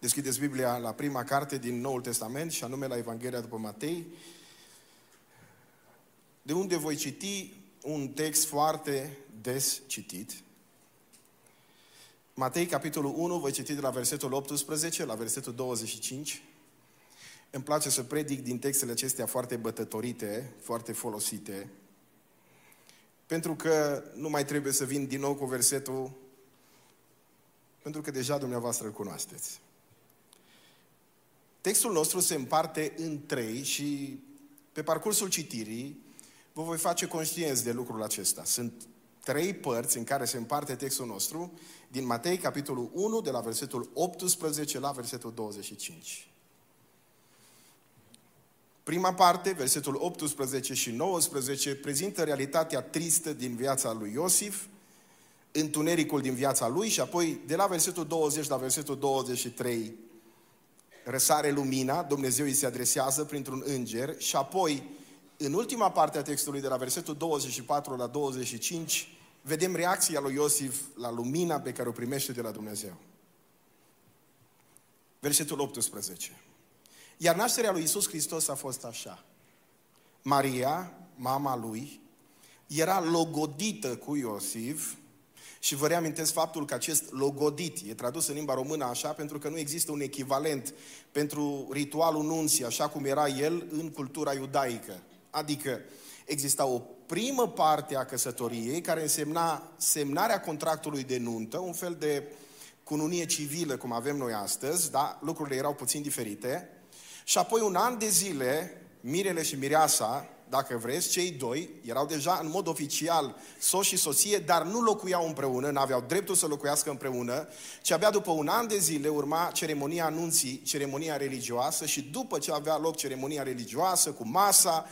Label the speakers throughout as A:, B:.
A: Deschideți Biblia la prima carte din Noul Testament și anume la Evanghelia după Matei, de unde voi citi un text foarte des citit. Matei, capitolul 1, voi citi de la versetul 18 la versetul 25. Îmi place să predic din textele acestea foarte bătătorite, foarte folosite, pentru că nu mai trebuie să vin din nou cu versetul, pentru că deja dumneavoastră îl cunoașteți. Textul nostru se împarte în trei și pe parcursul citirii vă voi face conștienți de lucrul acesta. Sunt trei părți în care se împarte textul nostru din Matei, capitolul 1, de la versetul 18 la versetul 25. Prima parte, versetul 18 și 19, prezintă realitatea tristă din viața lui Iosif, întunericul din viața lui și apoi de la versetul 20 la versetul 23 răsare lumina, Dumnezeu îi se adresează printr-un înger și apoi în ultima parte a textului, de la versetul 24 la 25, vedem reacția lui Iosif la lumina pe care o primește de la Dumnezeu. Versetul 18. Iar nașterea lui Isus Hristos a fost așa. Maria, mama lui, era logodită cu Iosif și vă reamintesc faptul că acest logodit e tradus în limba română așa pentru că nu există un echivalent pentru ritualul nunții, așa cum era el în cultura iudaică. Adică exista o primă parte a căsătoriei care însemna semnarea contractului de nuntă, un fel de cununie civilă cum avem noi astăzi, da? lucrurile erau puțin diferite, și apoi un an de zile, Mirele și Mireasa, dacă vreți, cei doi erau deja în mod oficial soț și soție, dar nu locuiau împreună, nu aveau dreptul să locuiască împreună, ci abia după un an de zile urma ceremonia anunții, ceremonia religioasă și după ce avea loc ceremonia religioasă cu masa,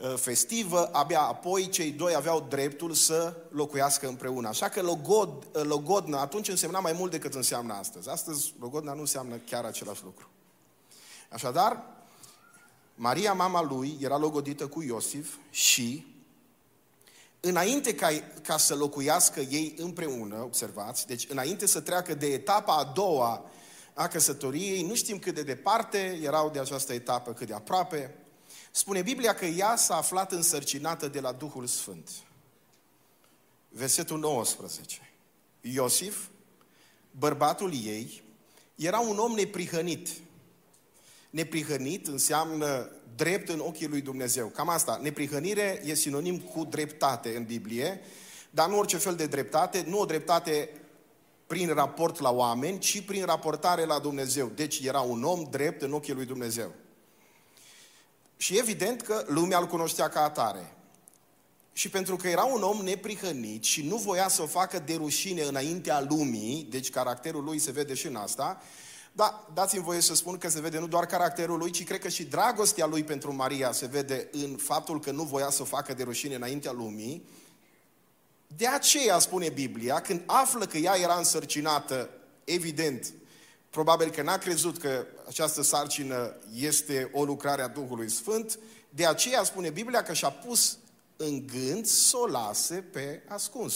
A: Uh, festivă, abia apoi cei doi aveau dreptul să locuiască împreună. Așa că logod, uh, logodna atunci însemna mai mult decât înseamnă astăzi. Astăzi logodna nu înseamnă chiar același lucru. Așadar, Maria, mama lui, era logodită cu Iosif și înainte ca, ca să locuiască ei împreună, observați, deci înainte să treacă de etapa a doua a căsătoriei, nu știm cât de departe erau de această etapă, cât de aproape, Spune Biblia că ea s-a aflat însărcinată de la Duhul Sfânt. Versetul 19. Iosif, bărbatul ei, era un om neprihănit. Neprihănit înseamnă drept în ochii lui Dumnezeu. Cam asta. Neprihănire e sinonim cu dreptate în Biblie, dar nu orice fel de dreptate, nu o dreptate prin raport la oameni, ci prin raportare la Dumnezeu. Deci era un om drept în ochii lui Dumnezeu. Și evident că lumea îl cunoștea ca atare. Și pentru că era un om neprihănit și nu voia să o facă de rușine înaintea lumii, deci caracterul lui se vede și în asta, da, dați-mi voie să spun că se vede nu doar caracterul lui, ci cred că și dragostea lui pentru Maria se vede în faptul că nu voia să o facă de rușine înaintea lumii. De aceea spune Biblia, când află că ea era însărcinată, evident, Probabil că n-a crezut că această sarcină este o lucrare a Duhului Sfânt, de aceea spune Biblia că și-a pus în gând să o lase pe ascuns.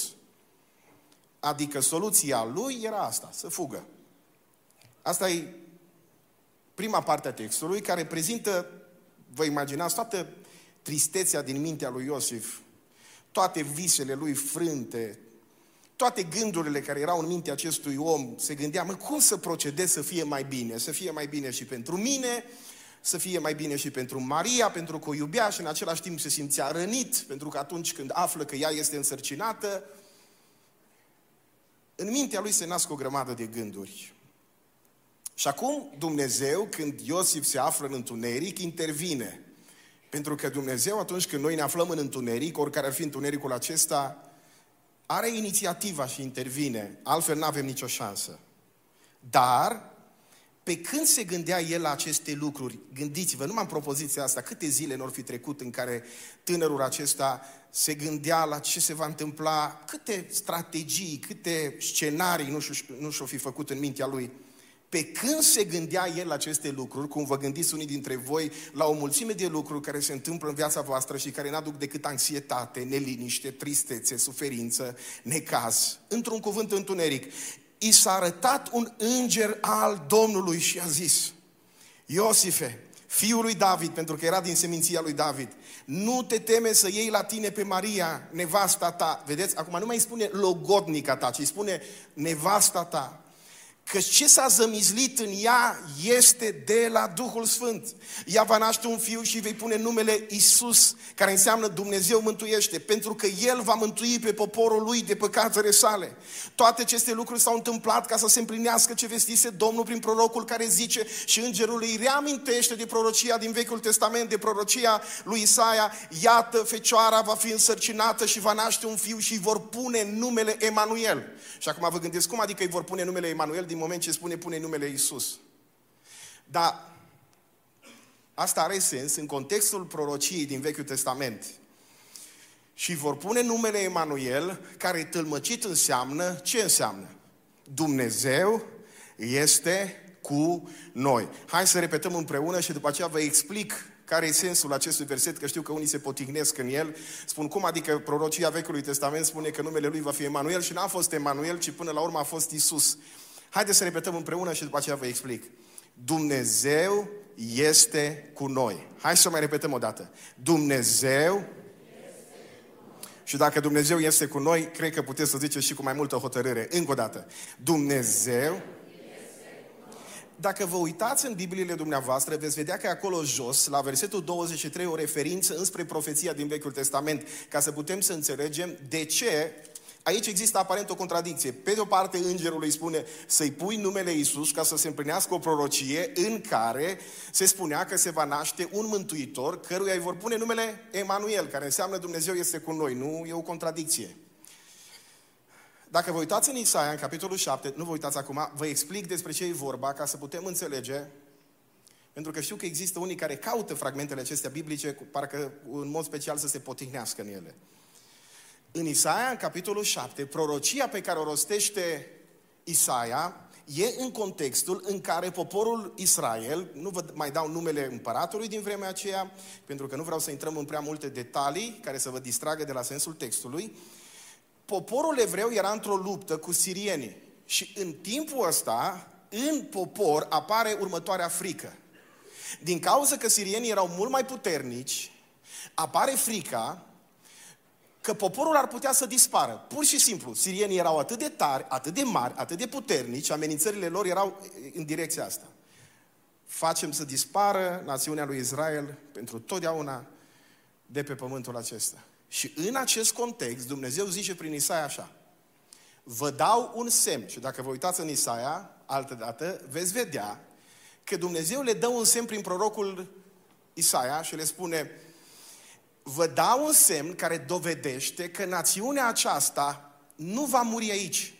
A: Adică soluția lui era asta, să fugă. Asta e prima parte a textului care prezintă, vă imaginați, toată tristețea din mintea lui Iosif, toate visele lui frânte, toate gândurile care erau în mintea acestui om, se gândea, mă, cum să procedez să fie mai bine? Să fie mai bine și pentru mine, să fie mai bine și pentru Maria, pentru că o iubea și în același timp se simțea rănit, pentru că atunci când află că ea este însărcinată, în mintea lui se nasc o grămadă de gânduri. Și acum Dumnezeu, când Iosif se află în întuneric, intervine. Pentru că Dumnezeu, atunci când noi ne aflăm în întuneric, oricare ar fi întunericul acesta, are inițiativa și intervine, altfel nu avem nicio șansă. Dar, pe când se gândea el la aceste lucruri, gândiți-vă, numai în propoziția asta, câte zile nu fi trecut în care tânărul acesta se gândea la ce se va întâmpla, câte strategii, câte scenarii nu și-o, nu și-o fi făcut în mintea lui. Pe când se gândea el la aceste lucruri, cum vă gândiți unii dintre voi la o mulțime de lucruri care se întâmplă în viața voastră și care n-aduc decât anxietate, neliniște, tristețe, suferință, necaz, într-un cuvânt întuneric, i s-a arătat un înger al Domnului și a zis, Iosife, fiul lui David, pentru că era din seminția lui David, nu te teme să iei la tine pe Maria, nevasta ta. Vedeți, acum nu mai spune logodnica ta, ci spune nevasta ta. Că ce s-a zămizlit în ea este de la Duhul Sfânt. Ea va naște un fiu și vei pune numele Isus, care înseamnă Dumnezeu mântuiește, pentru că El va mântui pe poporul lui de păcatele sale. Toate aceste lucruri s-au întâmplat ca să se împlinească ce vestise Domnul prin prorocul care zice și îngerul îi reamintește de prorocia din Vechiul Testament, de prorocia lui Isaia, iată, fecioara va fi însărcinată și va naște un fiu și îi vor pune numele Emanuel. Și acum vă gândiți, cum adică îi vor pune numele Emanuel din moment ce spune pune numele Isus? Dar asta are sens în contextul prorociei din Vechiul Testament. Și vor pune numele Emanuel, care tâlmăcit înseamnă, ce înseamnă? Dumnezeu este cu noi. Hai să repetăm împreună și după aceea vă explic care e sensul acestui verset, că știu că unii se potignesc în el. Spun, cum adică prorocia Vechiului Testament spune că numele lui va fi Emanuel și n-a fost Emanuel, ci până la urmă a fost Isus. Haideți să repetăm împreună și după aceea vă explic. Dumnezeu este cu noi. Hai să mai repetăm o dată. Dumnezeu și dacă Dumnezeu este cu noi, cred că puteți să ziceți și cu mai multă hotărâre. Încă o dată. Dumnezeu dacă vă uitați în Bibliile dumneavoastră, veți vedea că acolo jos, la versetul 23, o referință înspre profeția din Vechiul Testament, ca să putem să înțelegem de ce Aici există aparent o contradicție. Pe de o parte, îngerul îi spune să-i pui numele Isus ca să se împlinească o prorocie în care se spunea că se va naște un mântuitor căruia îi vor pune numele Emanuel, care înseamnă Dumnezeu este cu noi. Nu e o contradicție. Dacă vă uitați în Isaia, în capitolul 7, nu vă uitați acum, vă explic despre ce e vorba ca să putem înțelege, pentru că știu că există unii care caută fragmentele acestea biblice, parcă în mod special să se potihnească în ele. În Isaia, în capitolul 7, prorocia pe care o rostește Isaia e în contextul în care poporul Israel, nu vă mai dau numele împăratului din vremea aceea, pentru că nu vreau să intrăm în prea multe detalii care să vă distragă de la sensul textului, poporul evreu era într-o luptă cu sirienii. Și în timpul ăsta, în popor apare următoarea frică. Din cauza că sirienii erau mult mai puternici, apare frica că poporul ar putea să dispară. Pur și simplu, sirienii erau atât de tari, atât de mari, atât de puternici, amenințările lor erau în direcția asta. Facem să dispară națiunea lui Israel pentru totdeauna de pe pământul acesta. Și în acest context, Dumnezeu zice prin Isaia așa, vă dau un semn. Și dacă vă uitați în Isaia, altă dată, veți vedea că Dumnezeu le dă un semn prin prorocul Isaia și le spune, vă dau un semn care dovedește că națiunea aceasta nu va muri aici.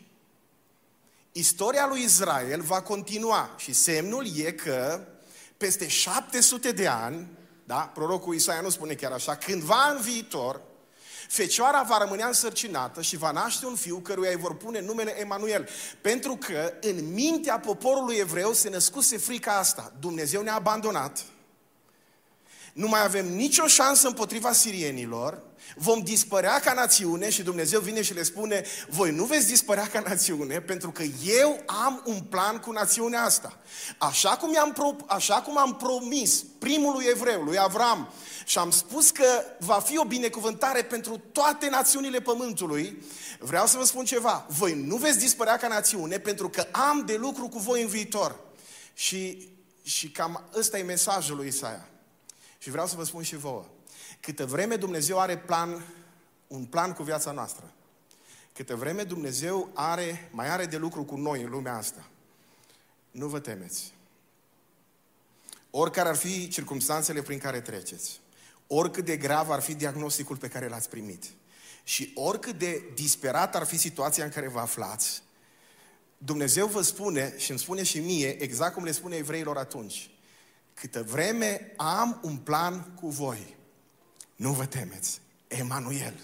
A: Istoria lui Israel va continua și semnul e că peste 700 de ani, da, prorocul Isaia nu spune chiar așa, cândva în viitor, Fecioara va rămâne însărcinată și va naște un fiu căruia îi vor pune numele Emanuel. Pentru că în mintea poporului evreu se născuse frica asta. Dumnezeu ne-a abandonat. Nu mai avem nicio șansă împotriva sirienilor. Vom dispărea ca națiune și Dumnezeu vine și le spune voi nu veți dispărea ca națiune pentru că eu am un plan cu națiunea asta. Așa cum, am pro, așa cum am promis primului evreu, lui Avram, și am spus că va fi o binecuvântare pentru toate națiunile pământului, vreau să vă spun ceva. Voi nu veți dispărea ca națiune pentru că am de lucru cu voi în viitor. Și, și cam ăsta e mesajul lui Isaia. Și vreau să vă spun și vouă. Câtă vreme Dumnezeu are plan, un plan cu viața noastră, câtă vreme Dumnezeu are, mai are de lucru cu noi în lumea asta, nu vă temeți. Oricare ar fi circumstanțele prin care treceți, oricât de grav ar fi diagnosticul pe care l-ați primit și oricât de disperat ar fi situația în care vă aflați, Dumnezeu vă spune și îmi spune și mie, exact cum le spune evreilor atunci, câtă vreme am un plan cu voi, nu vă temeți, Emanuel,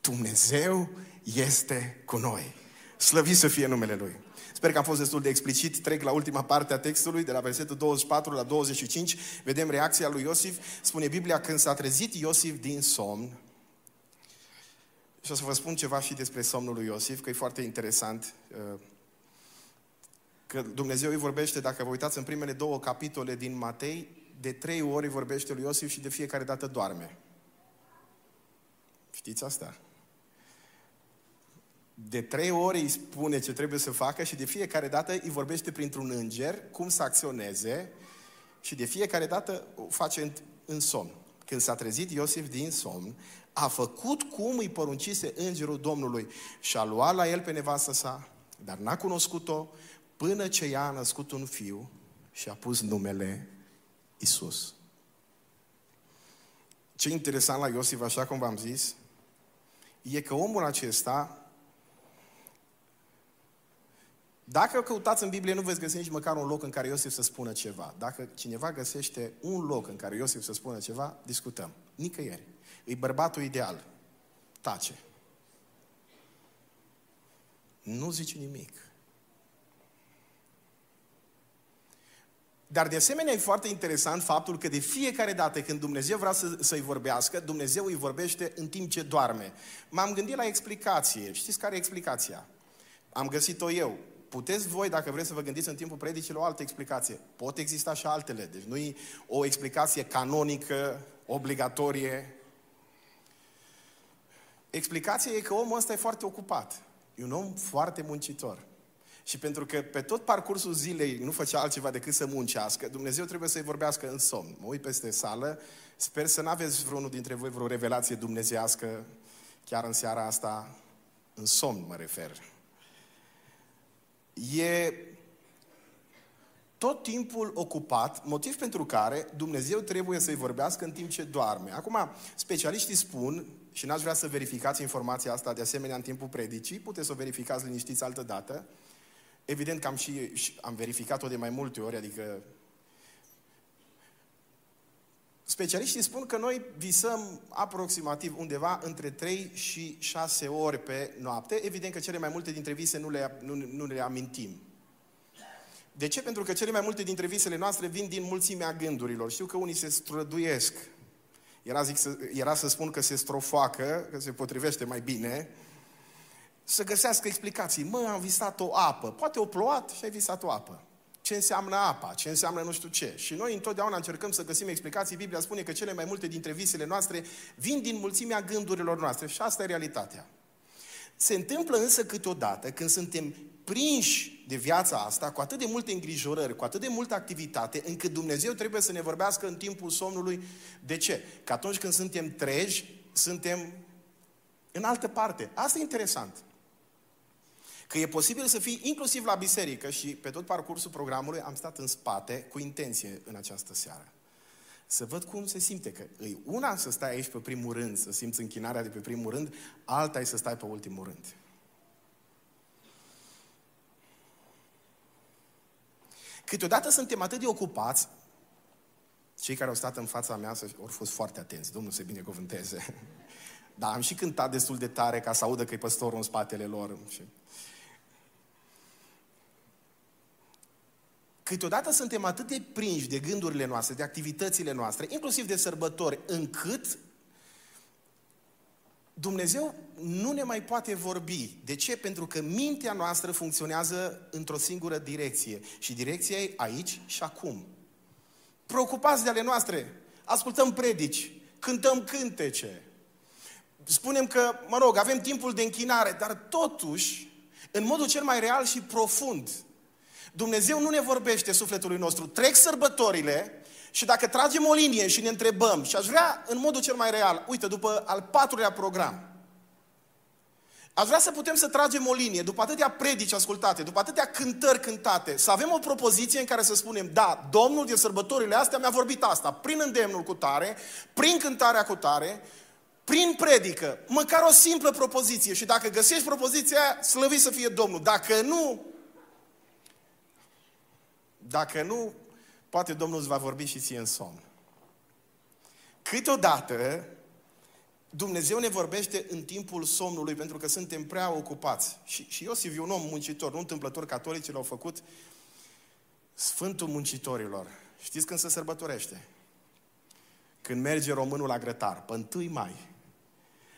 A: Dumnezeu este cu noi. Slăvit să fie numele Lui. Sper că am fost destul de explicit. Trec la ultima parte a textului, de la versetul 24 la 25. Vedem reacția lui Iosif. Spune Biblia, când s-a trezit Iosif din somn, și o să vă spun ceva și despre somnul lui Iosif, că e foarte interesant. Uh, că Dumnezeu îi vorbește, dacă vă uitați în primele două capitole din Matei, de trei ori vorbește lui Iosif și de fiecare dată doarme. Știți asta? De trei ori îi spune ce trebuie să facă și de fiecare dată îi vorbește printr-un înger cum să acționeze și de fiecare dată o face în, în somn. Când s-a trezit Iosif din somn, a făcut cum îi poruncise îngerul Domnului și a luat la el pe nevastă sa, dar n-a cunoscut-o până ce ea a născut un fiu și a pus numele Isus. Ce interesant la Iosif, așa cum v-am zis, e că omul acesta, dacă căutați în Biblie, nu veți găsi nici măcar un loc în care Iosif să spună ceva. Dacă cineva găsește un loc în care Iosif să spună ceva, discutăm. Nicăieri. E bărbatul ideal. Tace. Nu zice nimic. Dar de asemenea e foarte interesant faptul că de fiecare dată când Dumnezeu vrea să, să-i vorbească, Dumnezeu îi vorbește în timp ce doarme. M-am gândit la explicație. Știți care e explicația? Am găsit-o eu. Puteți voi, dacă vreți să vă gândiți în timpul predicilor, o altă explicație. Pot exista și altele. Deci nu e o explicație canonică, obligatorie. Explicația e că omul ăsta e foarte ocupat. E un om foarte muncitor. Și pentru că pe tot parcursul zilei nu făcea altceva decât să muncească, Dumnezeu trebuie să-i vorbească în somn. Mă uit peste sală, sper să nu aveți vreunul dintre voi vreo revelație dumnezească chiar în seara asta, în somn mă refer. E tot timpul ocupat, motiv pentru care Dumnezeu trebuie să-i vorbească în timp ce doarme. Acum, specialiștii spun, și n-aș vrea să verificați informația asta de asemenea în timpul predicii, puteți să o verificați liniștiți altă dată, Evident că am și am verificat-o de mai multe ori, adică Specialiștii spun că noi visăm aproximativ undeva între 3 și 6 ori pe noapte. Evident că cele mai multe dintre vise nu le, nu, nu le amintim. De ce? Pentru că cele mai multe dintre visele noastre vin din mulțimea gândurilor. Știu că unii se străduiesc. Era, zic, era să spun că se strofoacă, că se potrivește mai bine, să găsească explicații. Mă, am visat o apă. Poate o plouat și ai visat o apă. Ce înseamnă apa? Ce înseamnă nu știu ce? Și noi întotdeauna încercăm să găsim explicații. Biblia spune că cele mai multe dintre visele noastre vin din mulțimea gândurilor noastre. Și asta e realitatea. Se întâmplă însă câteodată când suntem prinși de viața asta, cu atât de multe îngrijorări, cu atât de multă activitate, încât Dumnezeu trebuie să ne vorbească în timpul somnului. De ce? Că atunci când suntem treji, suntem în altă parte. Asta e interesant. Că e posibil să fii inclusiv la biserică și pe tot parcursul programului am stat în spate cu intenție în această seară. Să văd cum se simte, că e una să stai aici pe primul rând, să simți închinarea de pe primul rând, alta e să stai pe ultimul rând. Câteodată suntem atât de ocupați, cei care au stat în fața mea au fost foarte atenți, Domnul să binecuvânteze. Dar am și cântat destul de tare ca să audă că e păstorul în spatele lor. Și Câteodată suntem atât de prinși de gândurile noastre, de activitățile noastre, inclusiv de sărbători, încât Dumnezeu nu ne mai poate vorbi. De ce? Pentru că mintea noastră funcționează într-o singură direcție. Și direcția e aici și acum. Preocupați de ale noastre. Ascultăm predici, cântăm cântece. Spunem că, mă rog, avem timpul de închinare, dar totuși, în modul cel mai real și profund, Dumnezeu nu ne vorbește sufletului nostru. Trec sărbătorile și dacă tragem o linie și ne întrebăm, și aș vrea în modul cel mai real, uite, după al patrulea program, Aș vrea să putem să tragem o linie, după atâtea predici ascultate, după atâtea cântări cântate, să avem o propoziție în care să spunem, da, Domnul de sărbătorile astea mi-a vorbit asta, prin îndemnul cu tare, prin cântarea cu tare, prin predică, măcar o simplă propoziție. Și dacă găsești propoziția, slăvit să fie Domnul. Dacă nu, dacă nu, poate Domnul îți va vorbi și ție în somn. Câteodată, Dumnezeu ne vorbește în timpul somnului pentru că suntem prea ocupați. Și, și Iosif e un om muncitor, nu întâmplător catolicii l-au făcut Sfântul Muncitorilor. Știți când se sărbătorește? Când merge românul la grătar, pe 1 mai.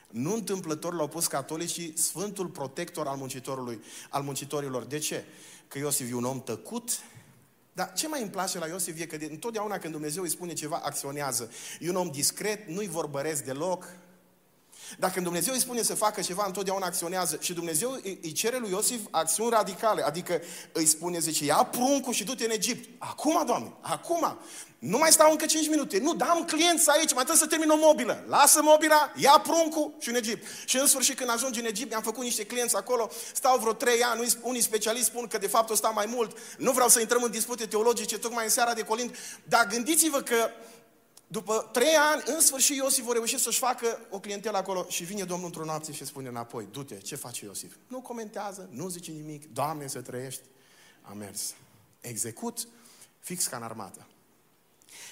A: Nu întâmplător l-au pus catolicii Sfântul Protector al muncitorului, al muncitorilor. De ce? Că Iosif e un om tăcut, dar ce mai îmi place la Iosif e că de, întotdeauna când Dumnezeu îi spune ceva, acționează. E un om discret, nu-i vorbăresc deloc, dacă Dumnezeu îi spune să facă ceva, întotdeauna acționează. Și Dumnezeu îi cere lui Iosif acțiuni radicale. Adică îi spune, zice, ia pruncul și du-te în Egipt. Acum, Doamne, acum. Nu mai stau încă 5 minute. Nu, dam clienți aici, mai trebuie să termin o mobilă. Lasă mobila, ia pruncul și în Egipt. Și în sfârșit, când ajungi în Egipt, mi-am făcut niște clienți acolo, stau vreo 3 ani, unii specialiști spun că de fapt o stau mai mult. Nu vreau să intrăm în dispute teologice tocmai în seara de Colind, dar gândiți-vă că după trei ani, în sfârșit, Iosif a reușit să-și facă o clientelă acolo și vine Domnul într-o noapte și spune înapoi, du-te, ce face Iosif? Nu comentează, nu zice nimic, Doamne să trăiești. A mers. Execut, fix ca în armată.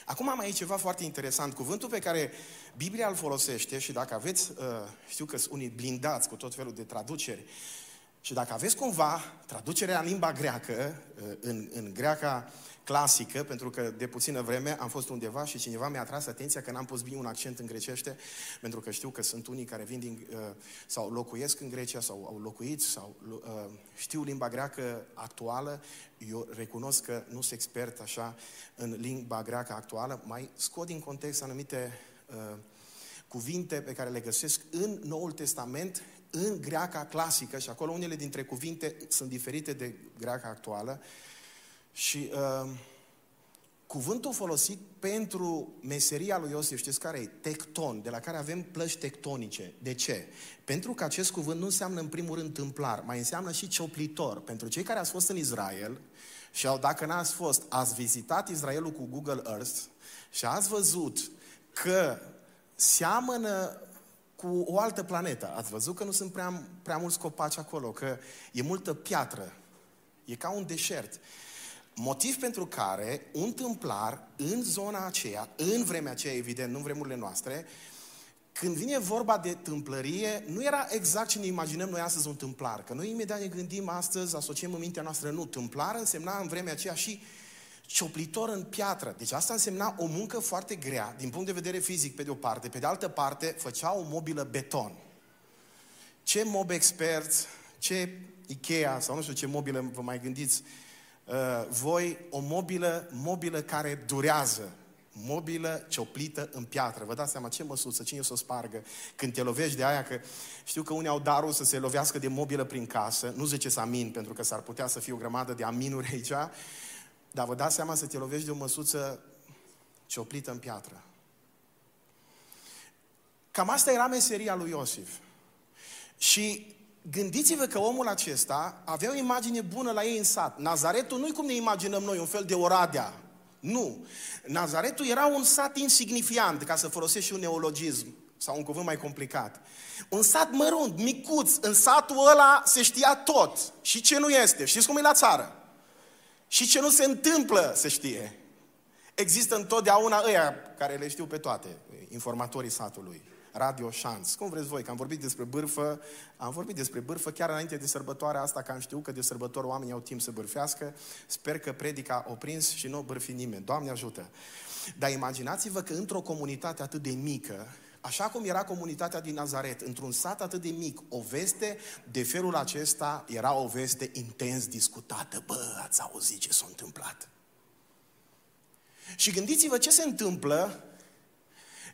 A: Acum am aici ceva foarte interesant. Cuvântul pe care Biblia îl folosește și dacă aveți, uh, știu că sunt unii blindați cu tot felul de traduceri, și dacă aveți cumva traducerea în limba greacă, uh, în, în greaca clasică, pentru că de puțină vreme am fost undeva și cineva mi-a tras atenția că n-am pus bine un accent în grecește, pentru că știu că sunt unii care vin din, uh, sau locuiesc în Grecia, sau au locuit, sau uh, știu limba greacă actuală, eu recunosc că nu sunt expert așa în limba greacă actuală, mai scot din context anumite uh, cuvinte pe care le găsesc în Noul Testament, în greaca clasică, și acolo unele dintre cuvinte sunt diferite de greaca actuală, și uh, cuvântul folosit pentru meseria lui Iosif, știți care e? Tecton, de la care avem plăci tectonice. De ce? Pentru că acest cuvânt nu înseamnă în primul rând tâmplar, mai înseamnă și cioplitor. Pentru cei care ați fost în Israel și au, dacă n-ați fost, ați vizitat Israelul cu Google Earth și ați văzut că seamănă cu o altă planetă. Ați văzut că nu sunt prea, prea mulți copaci acolo, că e multă piatră. E ca un deșert. Motiv pentru care un tâmplar în zona aceea, în vremea aceea, evident, nu în vremurile noastre, când vine vorba de tâmplărie, nu era exact ce ne imaginăm noi astăzi un tâmplar. Că noi imediat ne gândim astăzi, asociem în mintea noastră, nu, tâmplar însemna în vremea aceea și cioplitor în piatră. Deci asta însemna o muncă foarte grea, din punct de vedere fizic, pe de o parte. Pe de altă parte, făcea o mobilă beton. Ce mob experți, ce Ikea sau nu știu ce mobilă vă mai gândiți, Uh, voi o mobilă, mobilă care durează, mobilă cioplită în piatră. Vă dați seama ce măsuță, cine să o spargă când te lovești de aia, că știu că unii au darul să se lovească de mobilă prin casă, nu ziceți amin, pentru că s-ar putea să fie o grămadă de aminuri aici, dar vă dați seama să te lovești de o măsuță cioplită în piatră. Cam asta era meseria lui Iosif. Și Gândiți-vă că omul acesta avea o imagine bună la ei în sat. Nazaretul nu-i cum ne imaginăm noi, un fel de Oradea. Nu. Nazaretul era un sat insignifiant, ca să folosesc și un neologism sau un cuvânt mai complicat. Un sat mărunt, micuț. În satul ăla se știa tot. Și ce nu este. Știți cum e la țară? Și ce nu se întâmplă, se știe. Există întotdeauna ăia care le știu pe toate, informatorii satului. Radio Șanț. Cum vreți voi, că am vorbit despre bârfă, am vorbit despre bârfă chiar înainte de sărbătoarea asta, că am știut că de sărbători oamenii au timp să bârfească. Sper că predica o prins și nu o bârfi nimeni. Doamne ajută! Dar imaginați-vă că într-o comunitate atât de mică, Așa cum era comunitatea din Nazaret, într-un sat atât de mic, o veste de felul acesta era o veste intens discutată. Bă, ați auzit ce s-a întâmplat? Și gândiți-vă ce se întâmplă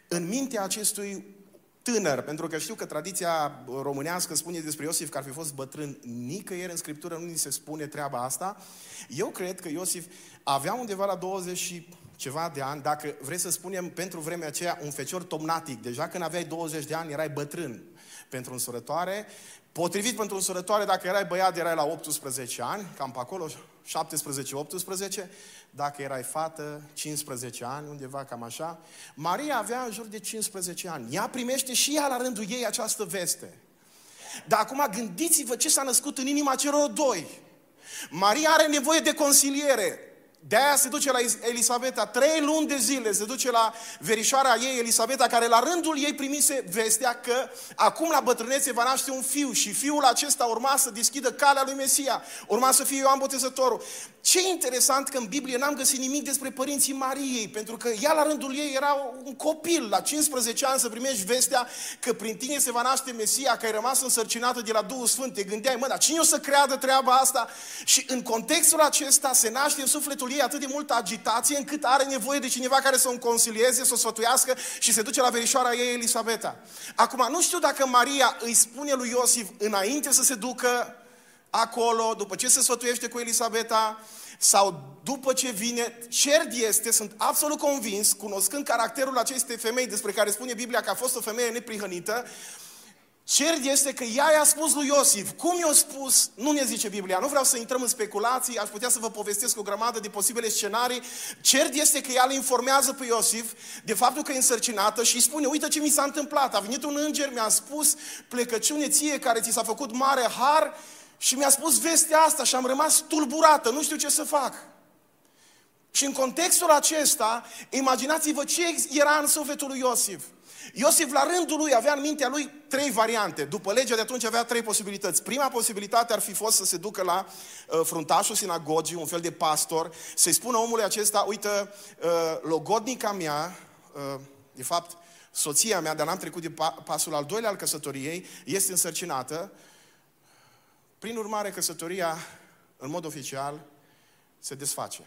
A: în mintea acestui tânăr, pentru că știu că tradiția românească spune despre Iosif că ar fi fost bătrân. Nicăieri în Scriptură nu ni se spune treaba asta. Eu cred că Iosif avea undeva la 20 și ceva de ani, dacă vreți să spunem pentru vremea aceea un fecior tomnatic. Deja când aveai 20 de ani erai bătrân pentru însurătoare. Potrivit pentru însurătoare, dacă erai băiat, erai la 18 ani, cam pe acolo, 17-18. Dacă erai fată, 15 ani, undeva cam așa. Maria avea în jur de 15 ani. Ea primește și ea la rândul ei această veste. Dar acum gândiți-vă ce s-a născut în inima celor doi. Maria are nevoie de consiliere. De aia se duce la Elisabeta, trei luni de zile se duce la verișoara ei, Elisabeta, care la rândul ei primise vestea că acum la bătrânețe va naște un fiu și fiul acesta urma să deschidă calea lui Mesia, urma să fie Ioan Botezătorul. Ce interesant că în Biblie n-am găsit nimic despre părinții Mariei, pentru că ea la rândul ei era un copil, la 15 ani să primești vestea că prin tine se va naște Mesia, că ai rămas însărcinată de la Duhul Sfânt, te gândeai, mă, dar cine o să creadă treaba asta? Și în contextul acesta se naște în sufletul ei atât de multă agitație încât are nevoie de cineva care să o consilieze, să o sfătuiască și se duce la verișoara ei Elisabeta. Acum, nu știu dacă Maria îi spune lui Iosif înainte să se ducă acolo, după ce se sfătuiește cu Elisabeta, sau după ce vine, cert este, sunt absolut convins, cunoscând caracterul acestei femei despre care spune Biblia că a fost o femeie neprihănită, Cert este că ea i-a spus lui Iosif. Cum i-a spus? Nu ne zice Biblia. Nu vreau să intrăm în speculații, aș putea să vă povestesc o grămadă de posibile scenarii. Cert este că ea îl informează pe Iosif de faptul că e însărcinată și îi spune, uite ce mi s-a întâmplat. A venit un înger, mi-a spus plecăciune ție care ți s-a făcut mare har și mi-a spus vestea asta și am rămas tulburată, nu știu ce să fac. Și în contextul acesta, imaginați-vă ce era în sufletul lui Iosif. Iosif la rândul lui avea în mintea lui trei variante. După legea de atunci avea trei posibilități. Prima posibilitate ar fi fost să se ducă la uh, fruntașul sinagogii, un fel de pastor, să-i spună omului acesta, uite, uh, logodnica mea, uh, de fapt, soția mea, dar n-am trecut de pasul al doilea al căsătoriei, este însărcinată. Prin urmare, căsătoria, în mod oficial, se desface.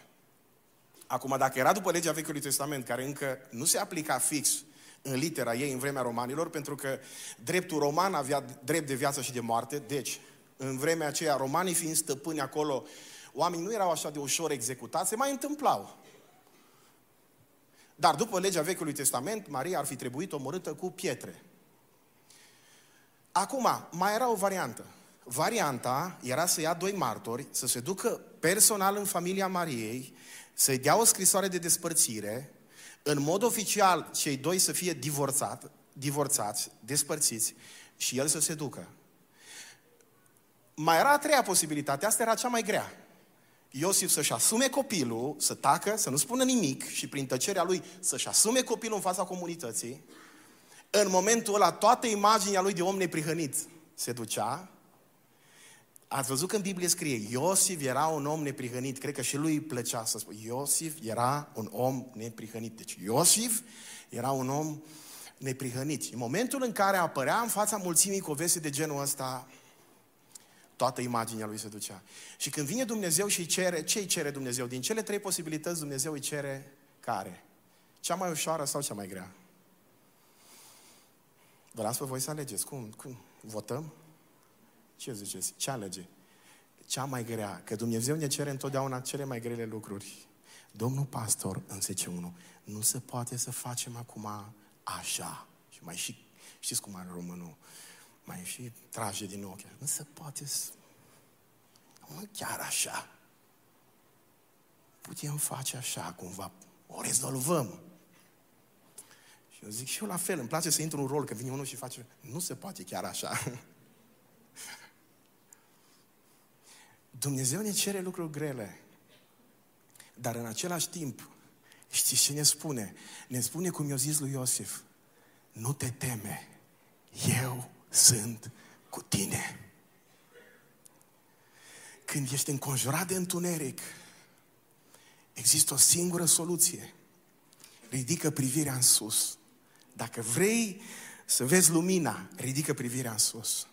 A: Acum, dacă era după legea Vechiului Testament, care încă nu se aplica fix în litera ei în vremea romanilor, pentru că dreptul roman avea drept de viață și de moarte, deci, în vremea aceea, romanii fiind stăpâni acolo, oamenii nu erau așa de ușor executați, se mai întâmplau. Dar după legea Vechiului Testament, Maria ar fi trebuit omorâtă cu pietre. Acum, mai era o variantă. Varianta era să ia doi martori, să se ducă personal în familia Mariei, să-i dea o scrisoare de despărțire, în mod oficial cei doi să fie divorțat, divorțați, despărțiți și el să se ducă. Mai era a treia posibilitate, asta era cea mai grea. Iosif să-și asume copilul, să tacă, să nu spună nimic și prin tăcerea lui să-și asume copilul în fața comunității. În momentul ăla, toată imaginea lui de om neprihănit se ducea Ați văzut că în Biblie scrie, Iosif era un om neprihănit. Cred că și lui îi plăcea să spun. Iosif era un om neprihănit. Deci Iosif era un om neprihănit. În momentul în care apărea în fața mulțimii cu o veste de genul ăsta, toată imaginea lui se ducea. Și când vine Dumnezeu și îi cere, ce îi cere Dumnezeu? Din cele trei posibilități, Dumnezeu îi cere care? Cea mai ușoară sau cea mai grea? Vă las pe voi să alegeți. Cum? Cum? Votăm? Ce ziceți? Ce alege? Cea mai grea. Că Dumnezeu ne cere întotdeauna cele mai grele lucruri. Domnul pastor, în 1, nu se poate să facem acum așa. Și mai și, știți cum are românul, mai și trage din ochi. Nu se poate să... Nu chiar așa. Putem face așa, cumva. O rezolvăm. Și eu zic și eu la fel, îmi place să intru în rol, că vine unul și face, nu se poate chiar așa. Dumnezeu ne cere lucruri grele, dar în același timp, știți ce ne spune? Ne spune cum i-a zis lui Iosif, nu te teme, eu sunt cu tine. Când ești înconjurat de întuneric, există o singură soluție. Ridică privirea în sus. Dacă vrei să vezi lumina, ridică privirea în sus.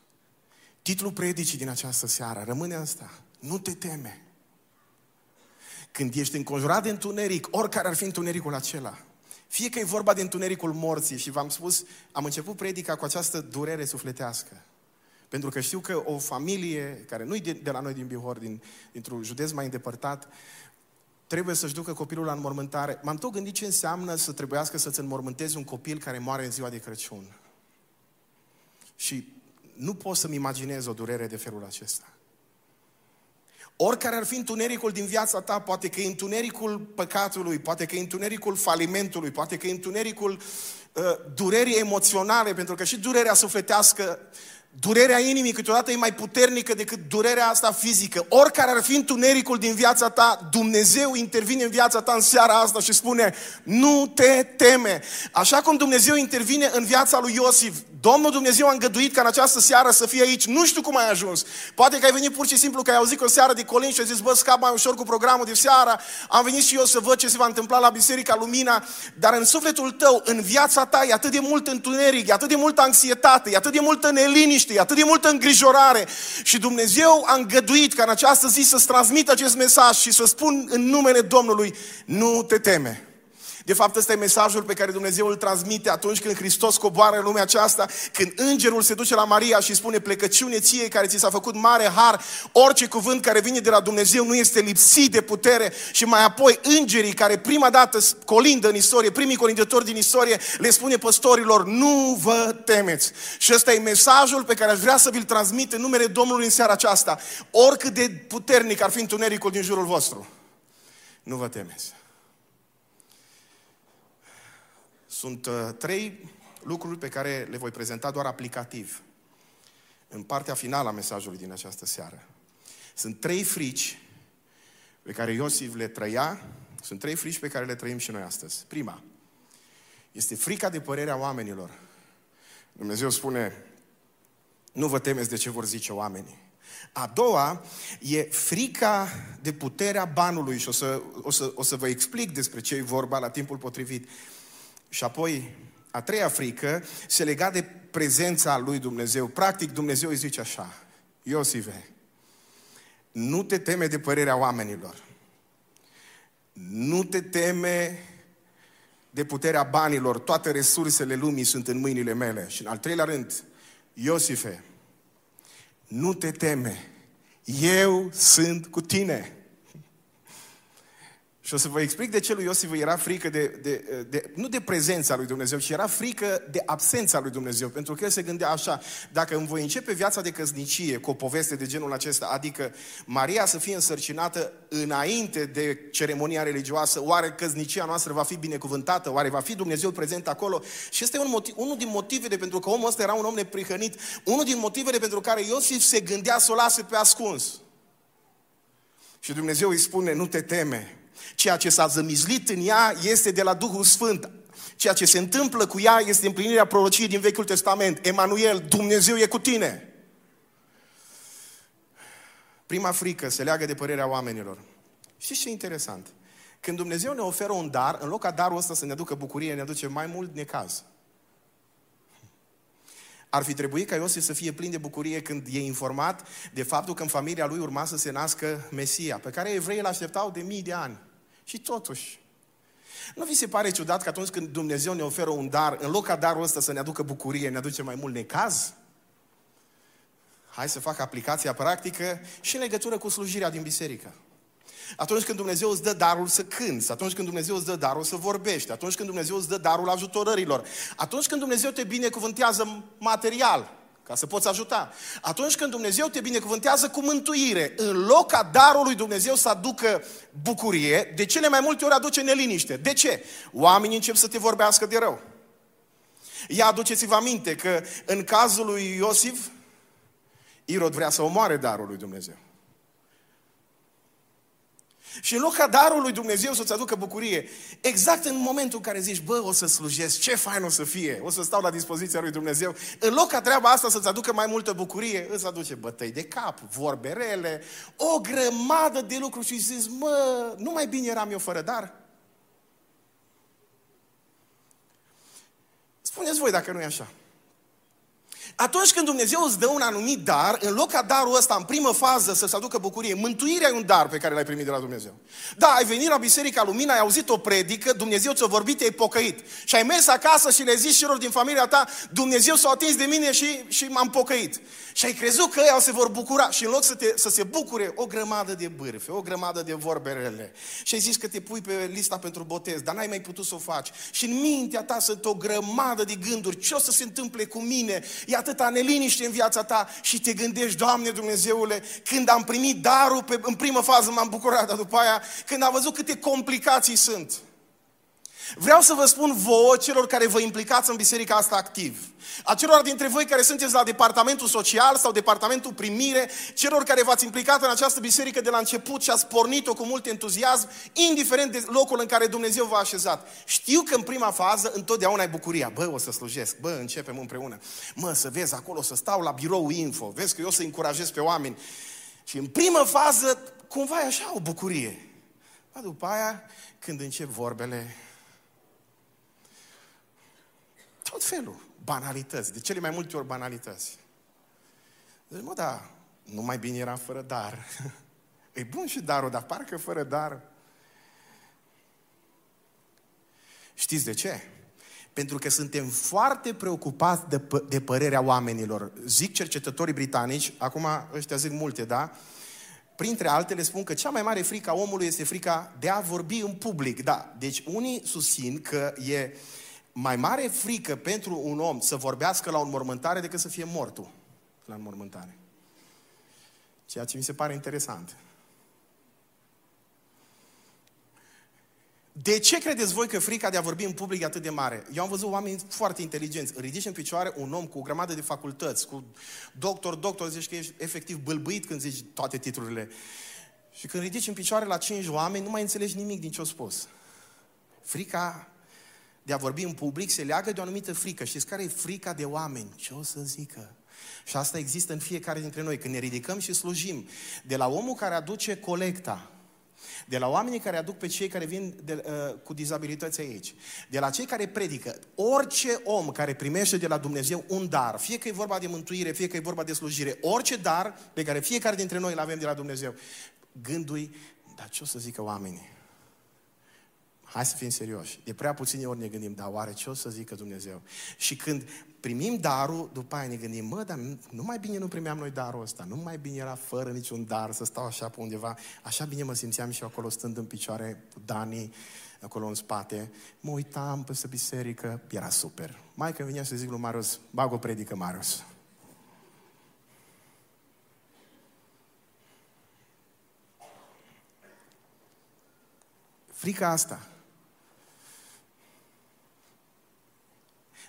A: Titlul predicii din această seară rămâne asta. Nu te teme. Când ești înconjurat de întuneric, oricare ar fi întunericul acela, fie că e vorba de întunericul morții și v-am spus, am început predica cu această durere sufletească. Pentru că știu că o familie, care nu e de, de la noi din Bihor, din, dintr-un județ mai îndepărtat, trebuie să-și ducă copilul la înmormântare. M-am tot gândit ce înseamnă să trebuiască să-ți înmormântezi un copil care moare în ziua de Crăciun. Și nu pot să-mi imaginez o durere de felul acesta. Oricare ar fi întunericul din viața ta, poate că e întunericul păcatului, poate că e întunericul falimentului, poate că e întunericul uh, durerii emoționale, pentru că și durerea sufletească Durerea inimii câteodată e mai puternică decât durerea asta fizică. Oricare ar fi întunericul din viața ta, Dumnezeu intervine în viața ta în seara asta și spune, nu te teme. Așa cum Dumnezeu intervine în viața lui Iosif, Domnul Dumnezeu a îngăduit ca în această seară să fie aici. Nu știu cum ai ajuns. Poate că ai venit pur și simplu că ai auzit o seară de colin și ai zis, bă, scap mai ușor cu programul de seară. Am venit și eu să văd ce se va întâmpla la Biserica Lumina. Dar în sufletul tău, în viața ta, e atât de mult întuneric, e atât de multă anxietate, e atât de multă neliniște, e atât de multă îngrijorare. Și Dumnezeu a îngăduit ca în această zi să-ți transmită acest mesaj și să spun în numele Domnului, nu te teme. De fapt, ăsta e mesajul pe care Dumnezeu îl transmite atunci când Hristos coboară în lumea aceasta, când îngerul se duce la Maria și spune plecăciune ție care ți s-a făcut mare har, orice cuvânt care vine de la Dumnezeu nu este lipsit de putere și mai apoi îngerii care prima dată colindă în istorie, primii colindători din istorie, le spune păstorilor, nu vă temeți. Și ăsta e mesajul pe care aș vrea să vi-l transmit în numele Domnului în seara aceasta. Oricât de puternic ar fi întunericul din jurul vostru, nu vă temeți. Sunt uh, trei lucruri pe care le voi prezenta doar aplicativ în partea finală a mesajului din această seară. Sunt trei frici pe care Iosif le trăia, sunt trei frici pe care le trăim și noi astăzi. Prima, este frica de părerea oamenilor. Dumnezeu spune, nu vă temeți de ce vor zice oamenii. A doua e frica de puterea banului și o să, o să, o să vă explic despre ce e vorba la timpul potrivit. Și apoi, a treia frică se lega de prezența lui Dumnezeu. Practic, Dumnezeu îi zice așa, Iosive, nu te teme de părerea oamenilor. Nu te teme de puterea banilor. Toate resursele lumii sunt în mâinile mele. Și în al treilea rând, Iosife, nu te teme. Eu sunt cu tine. Și o să vă explic de ce lui Iosif era frică de, de, de, nu de prezența lui Dumnezeu, ci era frică de absența lui Dumnezeu. Pentru că el se gândea așa, dacă îmi voi începe viața de căsnicie cu o poveste de genul acesta, adică Maria să fie însărcinată înainte de ceremonia religioasă, oare căsnicia noastră va fi binecuvântată? Oare va fi Dumnezeu prezent acolo? Și este un motiv, unul din motivele pentru că omul ăsta era un om neprihănit, unul din motivele pentru care Iosif se gândea să o lase pe ascuns. Și Dumnezeu îi spune, nu te teme, Ceea ce s-a zămizlit în ea este de la Duhul Sfânt. Ceea ce se întâmplă cu ea este împlinirea prorociei din Vechiul Testament. Emanuel, Dumnezeu e cu tine. Prima frică se leagă de părerea oamenilor. Și ce interesant? Când Dumnezeu ne oferă un dar, în loc ca darul ăsta să ne aducă bucurie, ne aduce mai mult necaz. Ar fi trebuit ca Iosif să fie plin de bucurie când e informat de faptul că în familia lui urma să se nască Mesia, pe care evreii îl așteptau de mii de ani. Și totuși, nu vi se pare ciudat că atunci când Dumnezeu ne oferă un dar, în loc ca darul ăsta să ne aducă bucurie, ne aduce mai mult necaz? Hai să fac aplicația practică și în legătură cu slujirea din biserică. Atunci când Dumnezeu îți dă darul să cânți, atunci când Dumnezeu îți dă darul să vorbești, atunci când Dumnezeu îți dă darul ajutorărilor, atunci când Dumnezeu te binecuvântează material, ca să poți ajuta. Atunci când Dumnezeu te binecuvântează cu mântuire, în loc ca darul lui Dumnezeu să aducă bucurie, de cele mai multe ori aduce neliniște. De ce? Oamenii încep să te vorbească de rău. Ia aduceți-vă aminte că în cazul lui Iosif, Irod vrea să omoare darul lui Dumnezeu. Și în loc ca darul lui Dumnezeu să-ți aducă bucurie, exact în momentul în care zici, bă, o să slujesc, ce fain o să fie, o să stau la dispoziția lui Dumnezeu, în loc ca treaba asta să-ți aducă mai multă bucurie, îți aduce bătăi de cap, vorbe rele, o grămadă de lucruri și zici, mă, nu mai bine eram eu fără dar? Spuneți voi dacă nu e așa. Atunci când Dumnezeu îți dă un anumit dar, în loc ca darul ăsta, în primă fază, să-ți aducă bucurie, mântuirea e un dar pe care l-ai primit de la Dumnezeu. Da, ai venit la Biserica Lumina, ai auzit o predică, Dumnezeu ți-a vorbit, te-ai pocăit. Și ai mers acasă și le zici celor din familia ta, Dumnezeu s-a atins de mine și, și m-am pocăit. Și ai crezut că ei se vor bucura și în loc să, te, să se bucure o grămadă de bârfe, o grămadă de vorberele. Și ai zis că te pui pe lista pentru botez, dar n-ai mai putut să o faci. Și în mintea ta sunt o grămadă de gânduri, ce o să se întâmple cu mine? E atâta neliniște în viața ta și te gândești, Doamne Dumnezeule, când am primit darul, pe, în primă fază m-am bucurat, dar după aia, când am văzut câte complicații sunt. Vreau să vă spun vouă, celor care vă implicați în biserica asta activ, acelor dintre voi care sunteți la departamentul social sau departamentul primire, celor care v-ați implicat în această biserică de la început și ați pornit-o cu mult entuziasm, indiferent de locul în care Dumnezeu v-a așezat. Știu că în prima fază întotdeauna ai bucuria. Bă, o să slujesc, bă, începem împreună. Mă, să vezi acolo, să stau la birou info, vezi că eu să încurajez pe oameni. Și în primă fază, cumva e așa o bucurie. Dar după aia, când încep vorbele, tot felul, banalități, de cele mai multe ori banalități. Deci, mă, da, nu mai bine era fără dar. E bun și darul, dar parcă fără dar. Știți de ce? Pentru că suntem foarte preocupați de, de părerea oamenilor. Zic cercetătorii britanici, acum ăștia zic multe, da? Printre altele spun că cea mai mare frică a omului este frica de a vorbi în public. Da, deci unii susțin că e mai mare frică pentru un om să vorbească la o înmormântare decât să fie mortul la înmormântare. Ceea ce mi se pare interesant. De ce credeți voi că frica de a vorbi în public e atât de mare? Eu am văzut oameni foarte inteligenți. Ridici în picioare un om cu o grămadă de facultăți, cu doctor, doctor, zici că ești efectiv bâlbâit când zici toate titlurile. Și când ridici în picioare la cinci oameni, nu mai înțelegi nimic din ce au spus. Frica de a vorbi în public se leagă de o anumită frică. Știți care e frica de oameni? Ce o să zică? Și asta există în fiecare dintre noi. Când ne ridicăm și slujim, de la omul care aduce colecta, de la oamenii care aduc pe cei care vin de, uh, cu dizabilități aici, de la cei care predică, orice om care primește de la Dumnezeu un dar, fie că e vorba de mântuire, fie că e vorba de slujire, orice dar pe care fiecare dintre noi îl avem de la Dumnezeu, gândul dar ce o să zică oamenii? Hai să fim serioși. De prea puține ori ne gândim, dar oare ce o să zică Dumnezeu? Și când primim darul, după aia ne gândim, mă, dar nu mai bine nu primeam noi darul ăsta, nu mai bine era fără niciun dar să stau așa pe undeva. Așa bine mă simțeam și eu acolo stând în picioare cu Dani, acolo în spate. Mă uitam peste biserică, era super. Mai că venea să zic lui Marius, bag o predică, Marius. Frica asta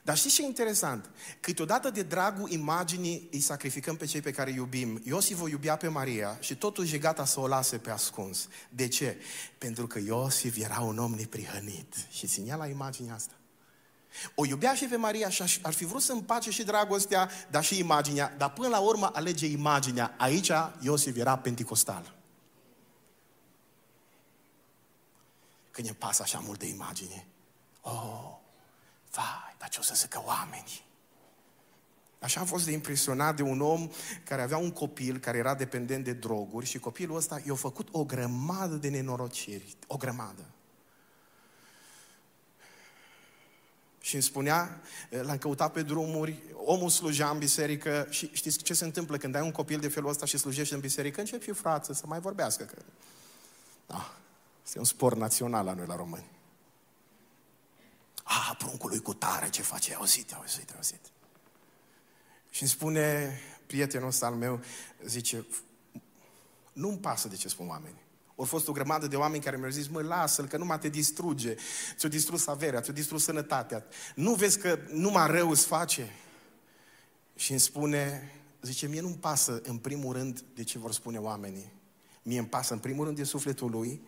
A: Dar știți ce e interesant? Câteodată de dragul imaginii îi sacrificăm pe cei pe care iubim. Iosif o iubea pe Maria și totuși e gata să o lase pe ascuns. De ce? Pentru că Iosif era un om neprihănit și ținea la imaginea asta. O iubea și pe Maria și ar fi vrut să împace și dragostea, dar și imaginea, dar până la urmă alege imaginea. Aici Iosif era penticostal. Când ne pasă așa mult de imagine. Oh, vai, dar ce o să zică oamenii? Așa am fost de impresionat de un om care avea un copil care era dependent de droguri și copilul ăsta i-a făcut o grămadă de nenorociri, o grămadă. Și îmi spunea, l-am căutat pe drumuri, omul slujea în biserică și știți ce se întâmplă când ai un copil de felul ăsta și slujești în biserică? Începi și frață să mai vorbească. Că... Da, este un spor național la noi la români. Ah, pruncului cu tare, ce face? Ai auzit, ai auzit, ai auzit. Și îmi spune prietenul ăsta al meu, zice, nu-mi pasă de ce spun oamenii. Au fost o grămadă de oameni care mi-au zis, mă, lasă-l, că numai te distruge. Ți-o distrus averea, ți-o distrus sănătatea. Nu vezi că numai rău îți face? Și îmi spune, zice, mie nu-mi pasă în primul rând de ce vor spune oamenii. Mie îmi pasă în primul rând de sufletul lui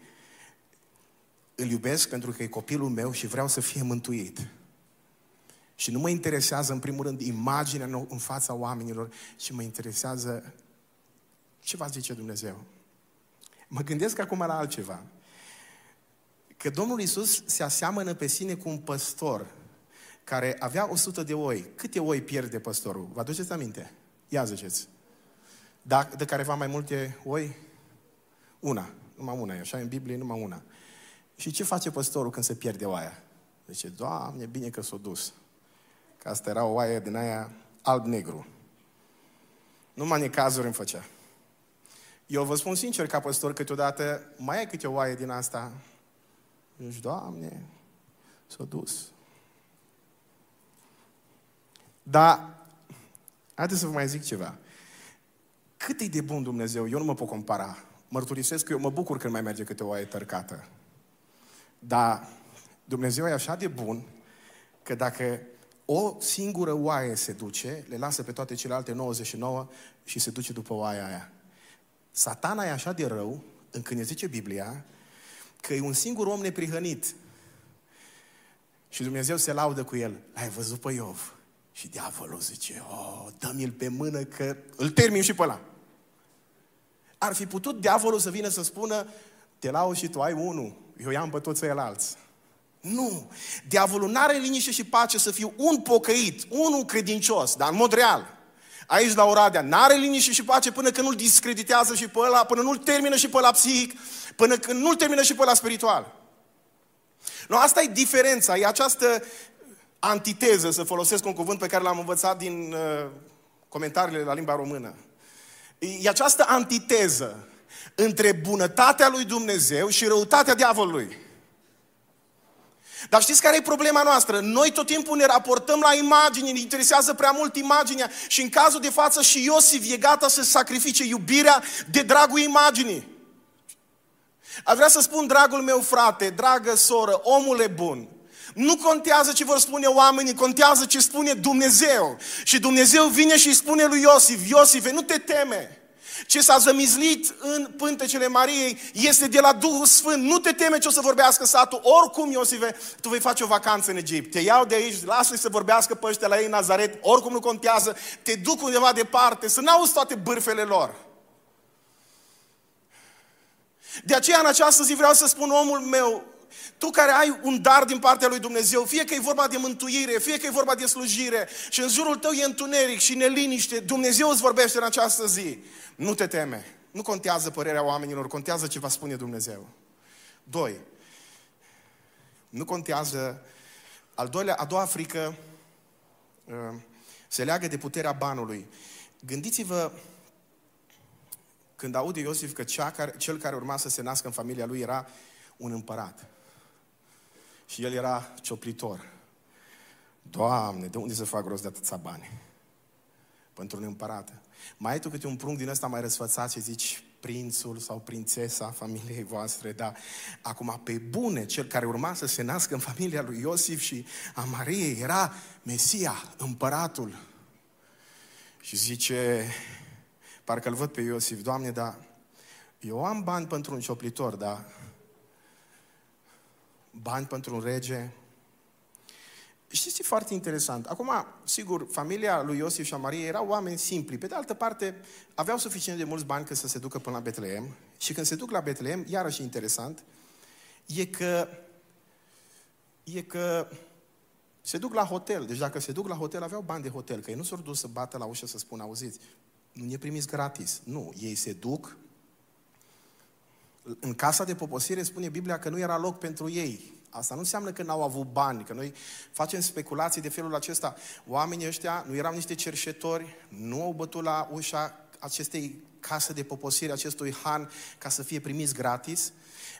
A: îl iubesc pentru că e copilul meu și vreau să fie mântuit. Și nu mă interesează, în primul rând, imaginea în fața oamenilor, ci mă interesează ce va zice Dumnezeu. Mă gândesc acum la altceva. Că Domnul Isus se aseamănă pe sine cu un păstor care avea 100 de oi. Câte oi pierde păstorul? Vă aduceți aminte? Ia ziceți. Da, de careva mai multe oi? Una. Numai una e așa, în Biblie numai una. Și ce face păstorul când se pierde oaia? Zice, Doamne, bine că s-a dus. Că asta era o oaie din aia alb-negru. Numai necazuri îmi făcea. Eu vă spun sincer, ca păstor, câteodată mai ai câte o oaie din asta. Zici, Doamne, s-a dus. Dar, haideți să vă mai zic ceva. Cât e de bun Dumnezeu, eu nu mă pot compara. Mărturisesc că eu mă bucur când mai merge câte o oaie tărcată. Dar Dumnezeu e așa de bun că dacă o singură oaie se duce, le lasă pe toate celelalte 99 și se duce după oaia aia. Satana e așa de rău, încât ne zice Biblia, că e un singur om neprihănit. Și Dumnezeu se laudă cu el. L-ai văzut pe Iov? Și diavolul zice, oh, dă-mi-l pe mână că îl termin și pe ăla. Ar fi putut diavolul să vină să spună, te laud și tu ai unul, eu i-am pe toți ceilalți. Nu. Diavolul nu are liniște și pace să fiu un pocăit, unul credincios, dar în mod real. Aici la Oradea, n-are liniște și pace până când nu-l discreditează și pe ăla, până nu-l termină și pe ăla psihic, până când nu-l termină și pe ăla spiritual. Nu, asta e diferența, e această antiteză, să folosesc un cuvânt pe care l-am învățat din uh, comentariile la limba română. E această antiteză între bunătatea lui Dumnezeu și răutatea diavolului. Dar știți care e problema noastră? Noi tot timpul ne raportăm la imagini, ne interesează prea mult imaginea și în cazul de față și Iosif e gata să sacrifice iubirea de dragul imaginii. Aș vrea să spun, dragul meu frate, dragă soră, omule bun, nu contează ce vor spune oamenii, contează ce spune Dumnezeu. Și Dumnezeu vine și îi spune lui Iosif, Iosife, nu te teme. Ce s-a zămizlit în pântecele Mariei este de la Duhul Sfânt. Nu te teme ce o să vorbească satul. Oricum, Iosife, tu vei face o vacanță în Egipt. Te iau de aici, lasă-i să vorbească pe ăștia la ei în Nazaret. Oricum nu contează. Te duc undeva departe, să n-auzi toate bârfele lor. De aceea, în această zi vreau să spun omul meu, tu care ai un dar din partea lui Dumnezeu, fie că e vorba de mântuire, fie că e vorba de slujire și în jurul tău e întuneric și neliniște, Dumnezeu îți vorbește în această zi. Nu te teme. Nu contează părerea oamenilor, contează ce va spune Dumnezeu. Doi. Nu contează. Al doilea, a doua frică uh, se leagă de puterea banului. Gândiți-vă când aude Iosif că cea care, cel care urma să se nască în familia lui era un împărat. Și el era cioplitor. Doamne, de unde să fac rost de atâția bani? Pentru un împărat. Mai ai tu câte un prunc din ăsta mai răsfățat și zici prințul sau prințesa familiei voastre, dar acum pe bune, cel care urma să se nască în familia lui Iosif și a Mariei era Mesia, împăratul. Și zice, parcă-l văd pe Iosif, Doamne, dar eu am bani pentru un cioplitor, dar bani pentru un rege. Știți, e foarte interesant. Acum, sigur, familia lui Iosif și a Marie erau oameni simpli. Pe de altă parte, aveau suficient de mulți bani ca să se ducă până la Betleem. Și când se duc la Betleem, iarăși interesant, e că, e că se duc la hotel. Deci dacă se duc la hotel, aveau bani de hotel. Că ei nu s-au dus să bată la ușă să spună, auziți, nu ne primiți gratis. Nu, ei se duc în casa de poposire spune Biblia că nu era loc pentru ei. Asta nu înseamnă că n-au avut bani, că noi facem speculații de felul acesta. Oamenii ăștia nu erau niște cerșetori, nu au bătut la ușa acestei case de poposire, acestui han, ca să fie primiți gratis.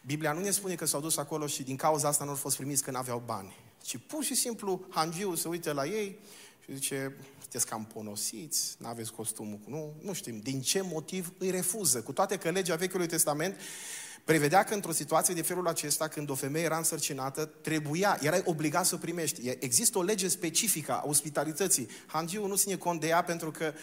A: Biblia nu ne spune că s-au dus acolo și din cauza asta nu au fost primiți că n-aveau bani. Ci pur și simplu hangiul se uită la ei și zice, sunteți cam ponosiți, nu aveți costumul, nu, nu știm din ce motiv îi refuză. Cu toate că legea Vechiului Testament prevedea că într-o situație de felul acesta, când o femeie era însărcinată, trebuia, erai obligat să primești. Există o lege specifică a ospitalității. Hangiu nu ține cont de ea pentru că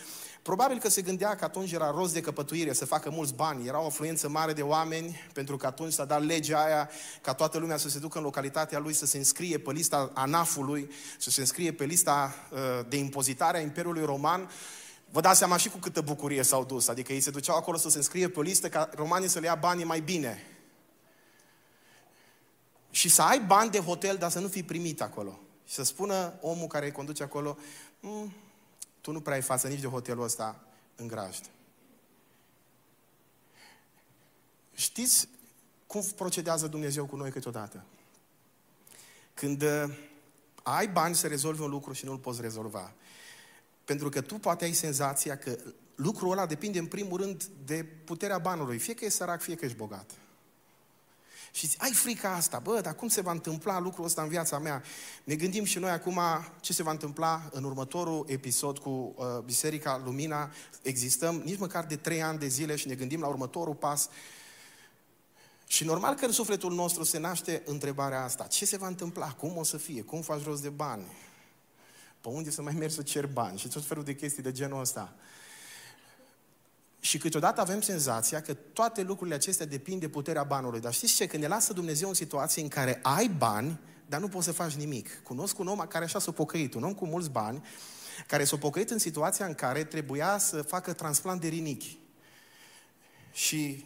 A: probabil că se gândea că atunci era rost de căpătuire, să facă mulți bani. Era o afluență mare de oameni, pentru că atunci s-a dat legea aia ca toată lumea să se ducă în localitatea lui, să se înscrie pe lista ANAF-ului, să se înscrie pe lista uh, de impozitare a Imperiului Roman Vă dați seama și cu câtă bucurie s-au dus. Adică ei se duceau acolo să se înscrie pe o listă ca romanii să le ia banii mai bine. Și să ai bani de hotel, dar să nu fii primit acolo. Și să spună omul care îi conduce acolo, mm, tu nu prea ai față nici de hotelul ăsta în grajd. Știți cum procedează Dumnezeu cu noi câteodată? Când uh, ai bani să rezolvi un lucru și nu-l poți rezolva. Pentru că tu poate ai senzația că lucrul ăla depinde în primul rând de puterea banului. Fie că e sărac, fie că ești bogat. Și ai frica asta, bă, dar cum se va întâmpla lucrul ăsta în viața mea? Ne gândim și noi acum ce se va întâmpla în următorul episod cu uh, Biserica Lumina. Existăm nici măcar de trei ani de zile și ne gândim la următorul pas. Și normal că în sufletul nostru se naște întrebarea asta. Ce se va întâmpla? Cum o să fie? Cum faci rost de bani? Pe unde să mai mergi să cer bani? Și tot felul de chestii de genul ăsta. Și câteodată avem senzația că toate lucrurile acestea depind de puterea banului. Dar știți ce? Când ne lasă Dumnezeu în situație în care ai bani, dar nu poți să faci nimic. Cunosc un om care așa s-a pocăit, un om cu mulți bani, care s-a pocăit în situația în care trebuia să facă transplant de rinichi. Și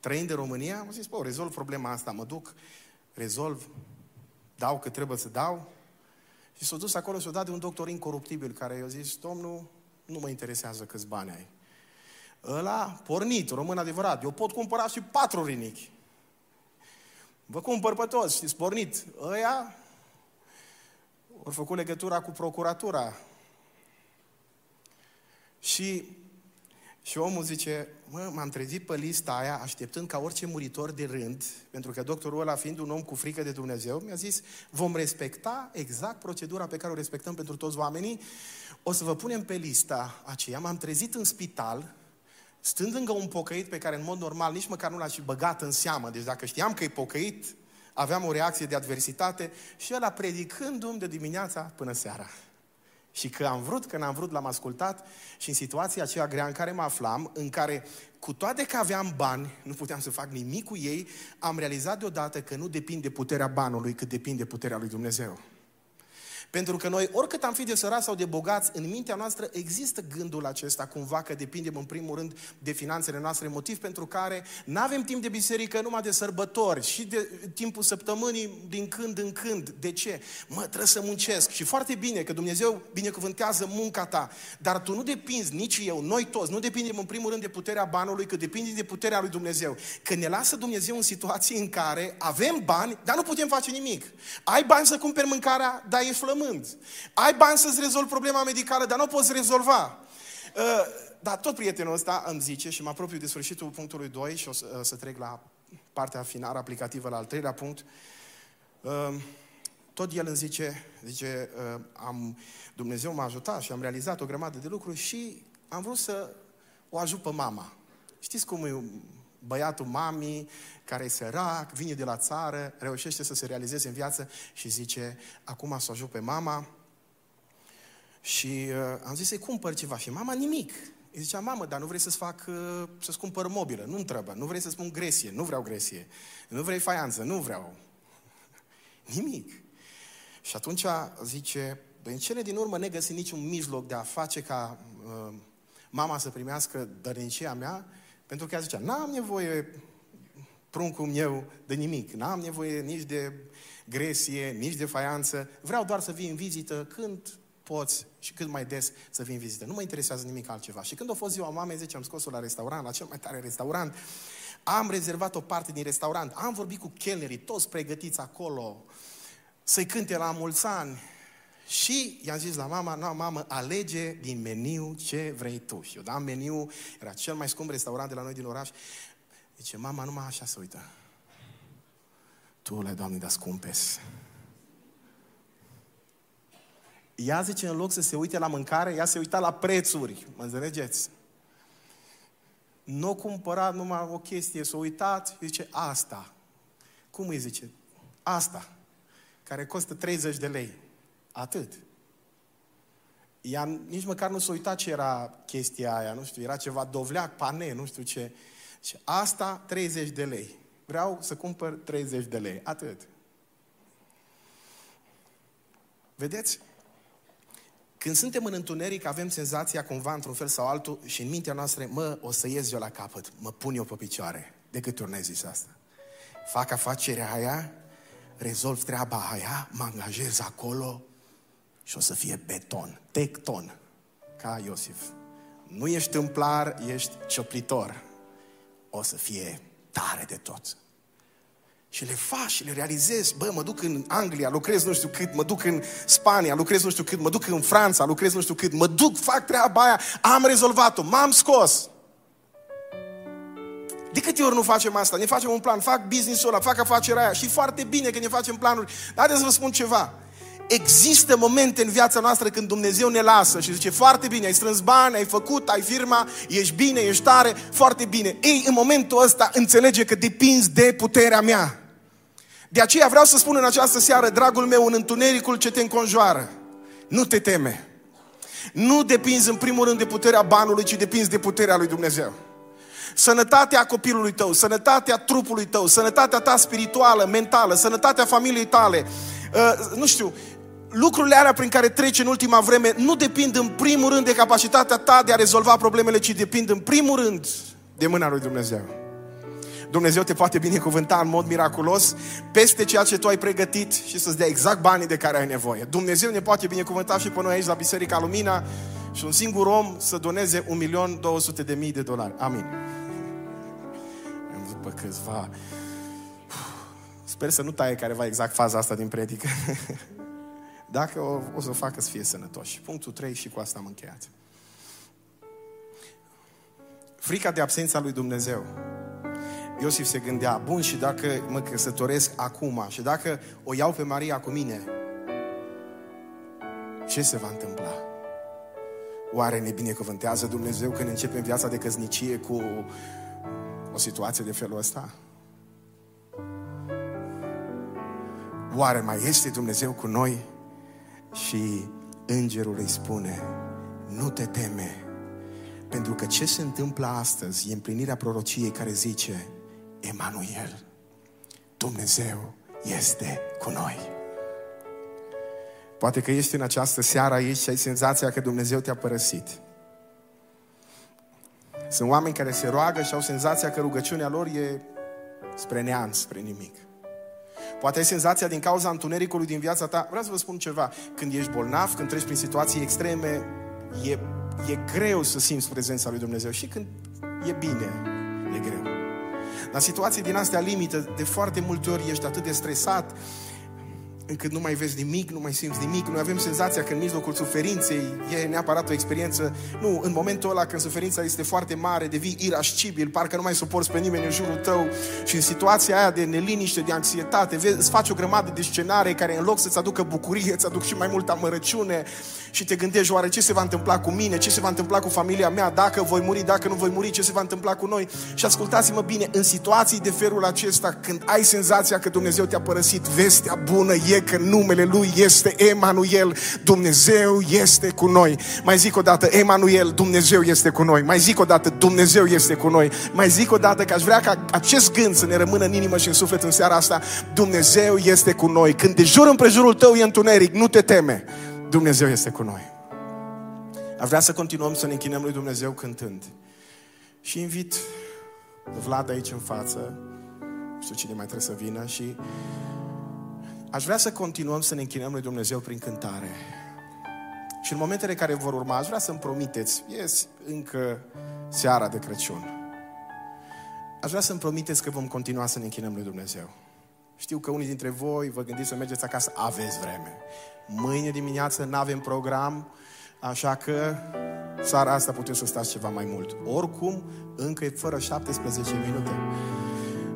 A: trăind de România, am zis, bă, rezolv problema asta, mă duc, rezolv, dau cât trebuie să dau. Și s-a dus acolo și s-a dat de un doctor incoruptibil care i-a zis, domnul, nu mă interesează câți bani ai. Ăla, pornit, român adevărat, eu pot cumpăra și patru rinichi. Vă cumpăr pe toți, știți, pornit. Ăia au făcut legătura cu procuratura. Și, și omul zice, mă, m-am trezit pe lista aia așteptând ca orice muritor de rând, pentru că doctorul ăla fiind un om cu frică de Dumnezeu, mi-a zis, vom respecta exact procedura pe care o respectăm pentru toți oamenii, o să vă punem pe lista aceea. M-am trezit în spital, stând lângă un pocăit pe care în mod normal nici măcar nu l-aș fi băgat în seamă, deci dacă știam că e pocăit, aveam o reacție de adversitate și ăla predicându-mi de dimineața până seara. Și că am vrut, că n-am vrut, l-am ascultat și în situația aceea grea în care mă aflam, în care cu toate că aveam bani, nu puteam să fac nimic cu ei, am realizat deodată că nu depinde de puterea banului, cât depinde de puterea lui Dumnezeu. Pentru că noi, oricât am fi de sărați sau de bogați, în mintea noastră există gândul acesta cumva că depindem în primul rând de finanțele noastre, motiv pentru care nu avem timp de biserică numai de sărbători și de timpul săptămânii din când în când. De ce? Mă, trebuie să muncesc. Și foarte bine că Dumnezeu binecuvântează munca ta, dar tu nu depinzi, nici eu, noi toți, nu depindem în primul rând de puterea banului, că depinde de puterea lui Dumnezeu. Că ne lasă Dumnezeu în situații în care avem bani, dar nu putem face nimic. Ai bani să cumperi mâncarea, dar ești flământ flămând. Ai bani să-ți rezolvi problema medicală, dar nu o poți rezolva. Uh, dar tot prietenul ăsta îmi zice și mă apropiu de sfârșitul punctului 2 și o să, uh, să trec la partea finală aplicativă, la al treilea punct. Uh, tot el îmi zice, zice, am, Dumnezeu m-a ajutat și am realizat o grămadă de lucruri și am vrut să o ajut pe mama. Știți cum e băiatul mamii, care e sărac, vine de la țară, reușește să se realizeze în viață și zice, acum să o ajut pe mama. Și uh, am zis să-i cumpăr ceva. Și mama nimic. Îi zicea, mamă, dar nu vrei să-ți fac, uh, să-ți cumpăr mobilă? Nu-mi trebuie. Nu vrei să spun gresie? Nu vreau gresie. Nu vrei faianță? Nu vreau. Nimic. Și atunci zice, în cele din urmă ne găsim niciun mijloc de a face ca uh, mama să primească dărnicia mea, pentru că ea zicea, n-am nevoie, pruncul meu, de nimic. N-am nevoie nici de gresie, nici de faianță. Vreau doar să vin în vizită când poți și cât mai des să vin în vizită. Nu mă interesează nimic altceva. Și când a fost ziua mamei, zice, am scos-o la restaurant, la cel mai tare restaurant, am rezervat o parte din restaurant, am vorbit cu chelnerii, toți pregătiți acolo, să-i cânte la mulți ani. Și i-am zis la mama, nu, mamă, alege din meniu ce vrei tu. Și eu dam meniu, era cel mai scump restaurant de la noi din oraș. Zice, mama, numai așa se uită. Tu le, Doamne, da scumpes. Ea zice, în loc să se uite la mâncare, ea se uita la prețuri. Mă înțelegeți? Nu o cumpărat numai o chestie, s-a uitat, zice, asta. Cum îi zice? Asta, care costă 30 de lei. Atât. Ea nici măcar nu s-a uitat ce era chestia aia, nu știu, era ceva dovleac, pane, nu știu ce. Și asta 30 de lei. Vreau să cumpăr 30 de lei. Atât. Vedeți? Când suntem în întuneric, avem senzația cumva într-un fel sau altul și în mintea noastră, mă, o să ies eu la capăt, mă pun eu pe picioare. De câte ori zis asta? Fac afacerea aia, rezolv treaba aia, mă angajez acolo și o să fie beton, tecton, ca Iosif. Nu ești tâmplar, ești cioplitor. O să fie tare de tot. Și le faci și le realizezi. Bă, mă duc în Anglia, lucrez nu știu cât, mă duc în Spania, lucrez nu știu cât, mă duc în Franța, lucrez nu știu cât, mă duc, fac treaba aia, am rezolvat-o, m-am scos. De câte ori nu facem asta? Ne facem un plan, fac business-ul ăla, fac afacerea aia și foarte bine că ne facem planuri. Dar haideți să vă spun ceva. Există momente în viața noastră când Dumnezeu ne lasă și zice foarte bine, ai strâns bani, ai făcut, ai firma, ești bine, ești tare, foarte bine. Ei, în momentul ăsta înțelege că depinzi de puterea mea. De aceea vreau să spun în această seară, dragul meu, în întunericul ce te înconjoară, nu te teme. Nu depinzi în primul rând de puterea banului, ci depinzi de puterea lui Dumnezeu. Sănătatea copilului tău, sănătatea trupului tău, sănătatea ta spirituală, mentală, sănătatea familiei tale, uh, nu știu, lucrurile alea prin care treci în ultima vreme nu depind în primul rând de capacitatea ta de a rezolva problemele, ci depind în primul rând de mâna lui Dumnezeu. Dumnezeu te poate binecuvânta în mod miraculos peste ceea ce tu ai pregătit și să-ți dea exact banii de care ai nevoie. Dumnezeu ne poate binecuvânta și pe noi aici la Biserica Lumina și un singur om să doneze 1.200.000 de dolari. Amin. Am văzut pe câțiva... Sper să nu taie careva exact faza asta din predică. Dacă o, o să o facă să fie sănătoși. Punctul 3 și cu asta am încheiat. Frica de absența lui Dumnezeu. Iosif se gândea, bun, și dacă mă căsătoresc acum și dacă o iau pe Maria cu mine, ce se va întâmpla? Oare ne binecuvântează Dumnezeu când începem viața de căsnicie cu o situație de felul ăsta? Oare mai este Dumnezeu cu noi? Și îngerul îi spune, nu te teme, pentru că ce se întâmplă astăzi e împlinirea prorociei care zice, Emanuel, Dumnezeu este cu noi. Poate că ești în această seară aici și ai senzația că Dumnezeu te-a părăsit. Sunt oameni care se roagă și au senzația că rugăciunea lor e spre neant, spre nimic. Poate ai senzația din cauza întunericului din viața ta. Vreau să vă spun ceva. Când ești bolnav, când treci prin situații extreme, e, e greu să simți prezența lui Dumnezeu. Și când e bine, e greu. Dar situații din astea limită, de foarte multe ori ești atât de stresat, încât nu mai vezi nimic, nu mai simți nimic. Noi avem senzația că în mijlocul suferinței e neapărat o experiență. Nu, în momentul ăla când suferința este foarte mare, devii irascibil, parcă nu mai suporți pe nimeni în jurul tău și în situația aia de neliniște, de anxietate, vezi, îți faci o grămadă de scenarii care în loc să-ți aducă bucurie, îți aduc și mai multă amărăciune și te gândești oare ce se va întâmpla cu mine, ce se va întâmpla cu familia mea, dacă voi muri, dacă nu voi muri, ce se va întâmpla cu noi. Și ascultați-mă bine, în situații de felul acesta, când ai senzația că Dumnezeu te-a părăsit, vestea bună e că numele Lui este Emanuel, Dumnezeu este cu noi. Mai zic o dată, Emanuel, Dumnezeu este cu noi. Mai zic o dată, Dumnezeu este cu noi. Mai zic o dată că aș vrea ca acest gând să ne rămână în inimă și în suflet în seara asta. Dumnezeu este cu noi. Când de jur împrejurul tău e întuneric, nu te teme. Dumnezeu este cu noi. Aș vrea să continuăm să ne închinăm lui Dumnezeu cântând. Și invit Vlad aici în față, nu știu cine mai trebuie să vină și Aș vrea să continuăm să ne închinăm lui Dumnezeu prin cântare. Și în momentele care vor urma, aș vrea să-mi promiteți, ies încă seara de Crăciun. Aș vrea să-mi promiteți că vom continua să ne închinăm lui Dumnezeu. Știu că unii dintre voi vă gândiți să mergeți acasă, aveți vreme. Mâine dimineață nu avem program, așa că seara asta puteți să stați ceva mai mult. Oricum, încă e fără 17 minute.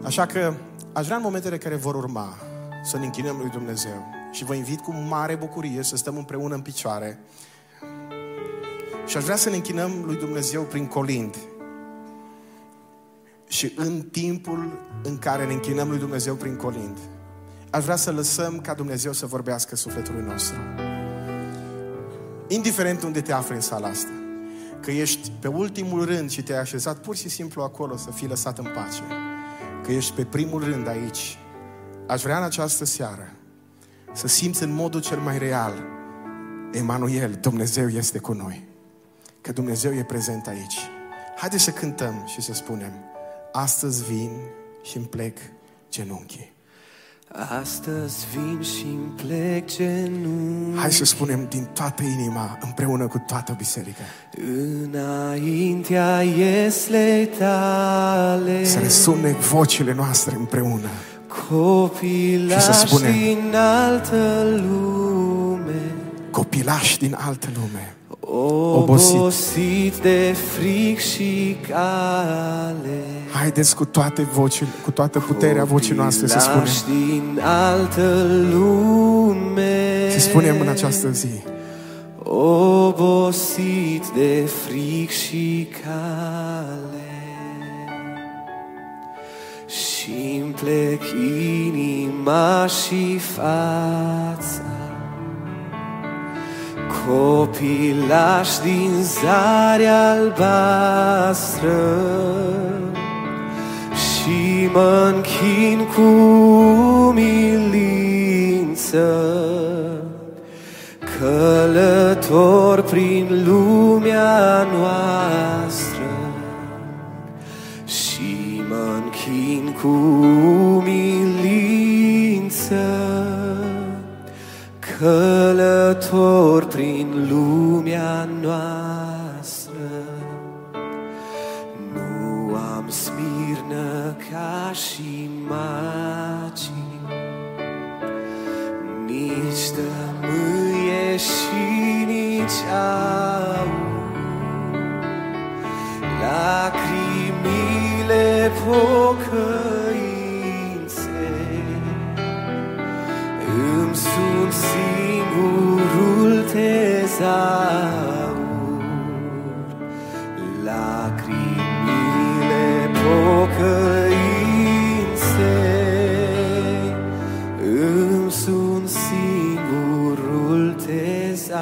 A: Așa că aș vrea în momentele care vor urma să ne închinăm lui Dumnezeu. Și vă invit cu mare bucurie să stăm împreună în picioare. Și aș vrea să ne închinăm lui Dumnezeu prin colind. Și în timpul în care ne închinăm lui Dumnezeu prin colind, aș vrea să lăsăm ca Dumnezeu să vorbească sufletului nostru. Indiferent unde te afli în sala asta, că ești pe ultimul rând și te-ai așezat pur și simplu acolo să fii lăsat în pace, că ești pe primul rând aici Aș vrea în această seară să simți în modul cel mai real Emanuel, Dumnezeu este cu noi. Că Dumnezeu e prezent aici. Haideți să cântăm și să spunem Astăzi vin și îmi plec genunchii.
B: Astăzi vin și îmi plec genunchii.
A: Hai să spunem din toată inima, împreună cu toată biserica.
B: Înaintea ieslei tale.
A: Să resune vocile noastre împreună.
B: Copilași
A: Și să spunem-
B: din altă lume
A: Copilași din altă lume. Obosit.
B: Obosit de fric și cale
A: Haideți cu toate vocile, cu toată puterea vocii noastre să spunem.
B: Copilași din altă lume
A: Să spunem spunem în această zi.
B: Obosit de fric și cale și-mi plec inima și fața. Copilaș din zare albastră Și mă închin cu umilință. Călător prin lumea noastră cu umilință Călător prin lumea noastră. Nu am smirnă ca și magii Nici tămâie și nici aur. Lacrimile pocăinței sunt singurul tezaur Lacrimile pocăinței Îmi sunt singurul tezaur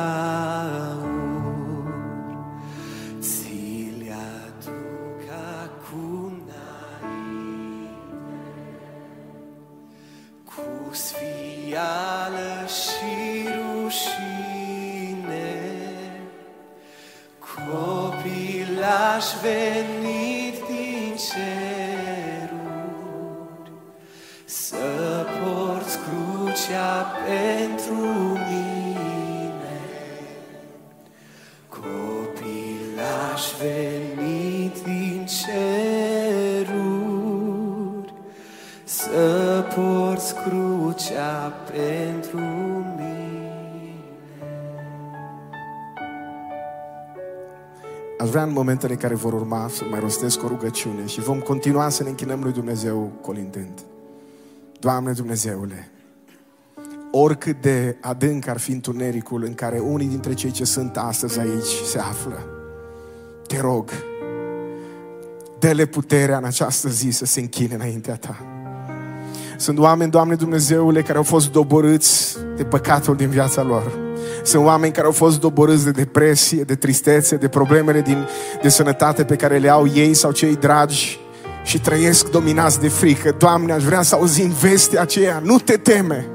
B: Ți le aduc acum înainte Cu sfială Copilaș venit
A: vrea în momentele care vor urma să mai rostesc o rugăciune și vom continua să ne închinăm lui Dumnezeu colindând. Doamne Dumnezeule, oricât de adânc ar fi întunericul în care unii dintre cei ce sunt astăzi aici se află, te rog, dă-le puterea în această zi să se închine înaintea Ta. Sunt oameni, Doamne Dumnezeule, care au fost doborâți de păcatul din viața lor. Sunt oameni care au fost doborâți de depresie, de tristețe, de problemele din, de sănătate pe care le au ei sau cei dragi și trăiesc dominați de frică. Doamne, aș vrea să auzim vestea aceea. Nu te teme!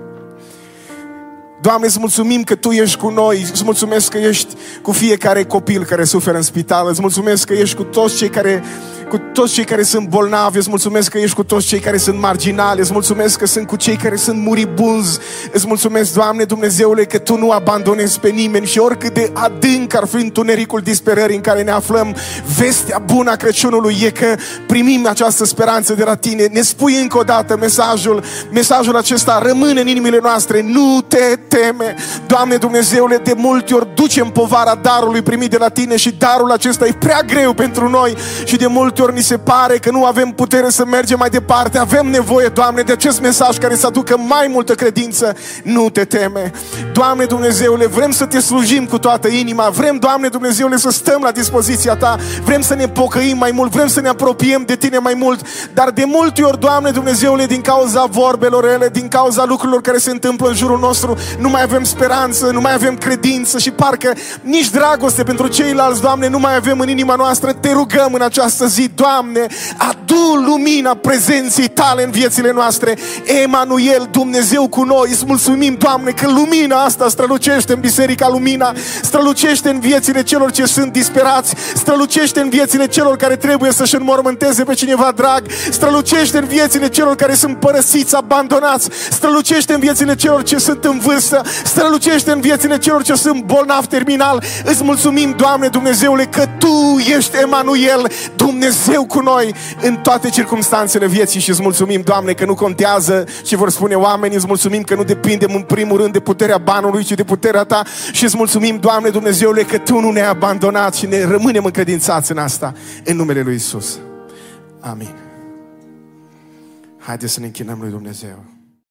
A: Doamne, îți mulțumim că Tu ești cu noi, îți mulțumesc că ești cu fiecare copil care suferă în spital, îți mulțumesc că ești cu toți cei care, cu toți cei care sunt bolnavi, îți mulțumesc că ești cu toți cei care sunt marginali, îți mulțumesc că sunt cu cei care sunt muribunzi, îți mulțumesc, Doamne Dumnezeule, că Tu nu abandonezi pe nimeni și oricât de adânc ar fi întunericul disperării în care ne aflăm, vestea bună a Crăciunului e că primim această speranță de la Tine. Ne spui încă o dată mesajul, mesajul acesta rămâne în inimile noastre, nu te teme. Doamne Dumnezeule, de multe ori ducem povara darului primit de la Tine și darul acesta e prea greu pentru noi și de multe ori ni se pare că nu avem putere să mergem mai departe. Avem nevoie, Doamne, de acest mesaj care să aducă mai multă credință. Nu te teme. Doamne Dumnezeule, vrem să te slujim cu toată inima. Vrem, Doamne Dumnezeule, să stăm la dispoziția Ta. Vrem să ne pocăim mai mult. Vrem să ne apropiem de Tine mai mult. Dar de multe ori, Doamne Dumnezeule, din cauza vorbelor ele, din cauza lucrurilor care se întâmplă în jurul nostru, nu mai avem speranță, nu mai avem credință și parcă nici dragoste pentru ceilalți, Doamne, nu mai avem în inima noastră. Te rugăm în această zi, Doamne, adu lumina prezenței Tale în viețile noastre. Emanuel, Dumnezeu cu noi, îți mulțumim, Doamne, că lumina asta strălucește în Biserica Lumina, strălucește în viețile celor ce sunt disperați, strălucește în viețile celor care trebuie să-și înmormânteze pe cineva drag, strălucește în viețile celor care sunt părăsiți, abandonați, strălucește în viețile celor ce sunt în vârstă, strălucește în viețile celor ce sunt bolnavi terminal. Îți mulțumim, Doamne Dumnezeule, că Tu ești Emanuel, Dumnezeu cu noi în toate circunstanțele vieții și îți mulțumim, Doamne, că nu contează ce vor spune oamenii, îți mulțumim că nu depindem în primul rând de puterea banului, ci de puterea Ta și îți mulțumim, Doamne Dumnezeule, că Tu nu ne-ai abandonat și ne rămânem încredințați în asta, în numele Lui Isus. Amin. Haideți să ne închinăm lui Dumnezeu.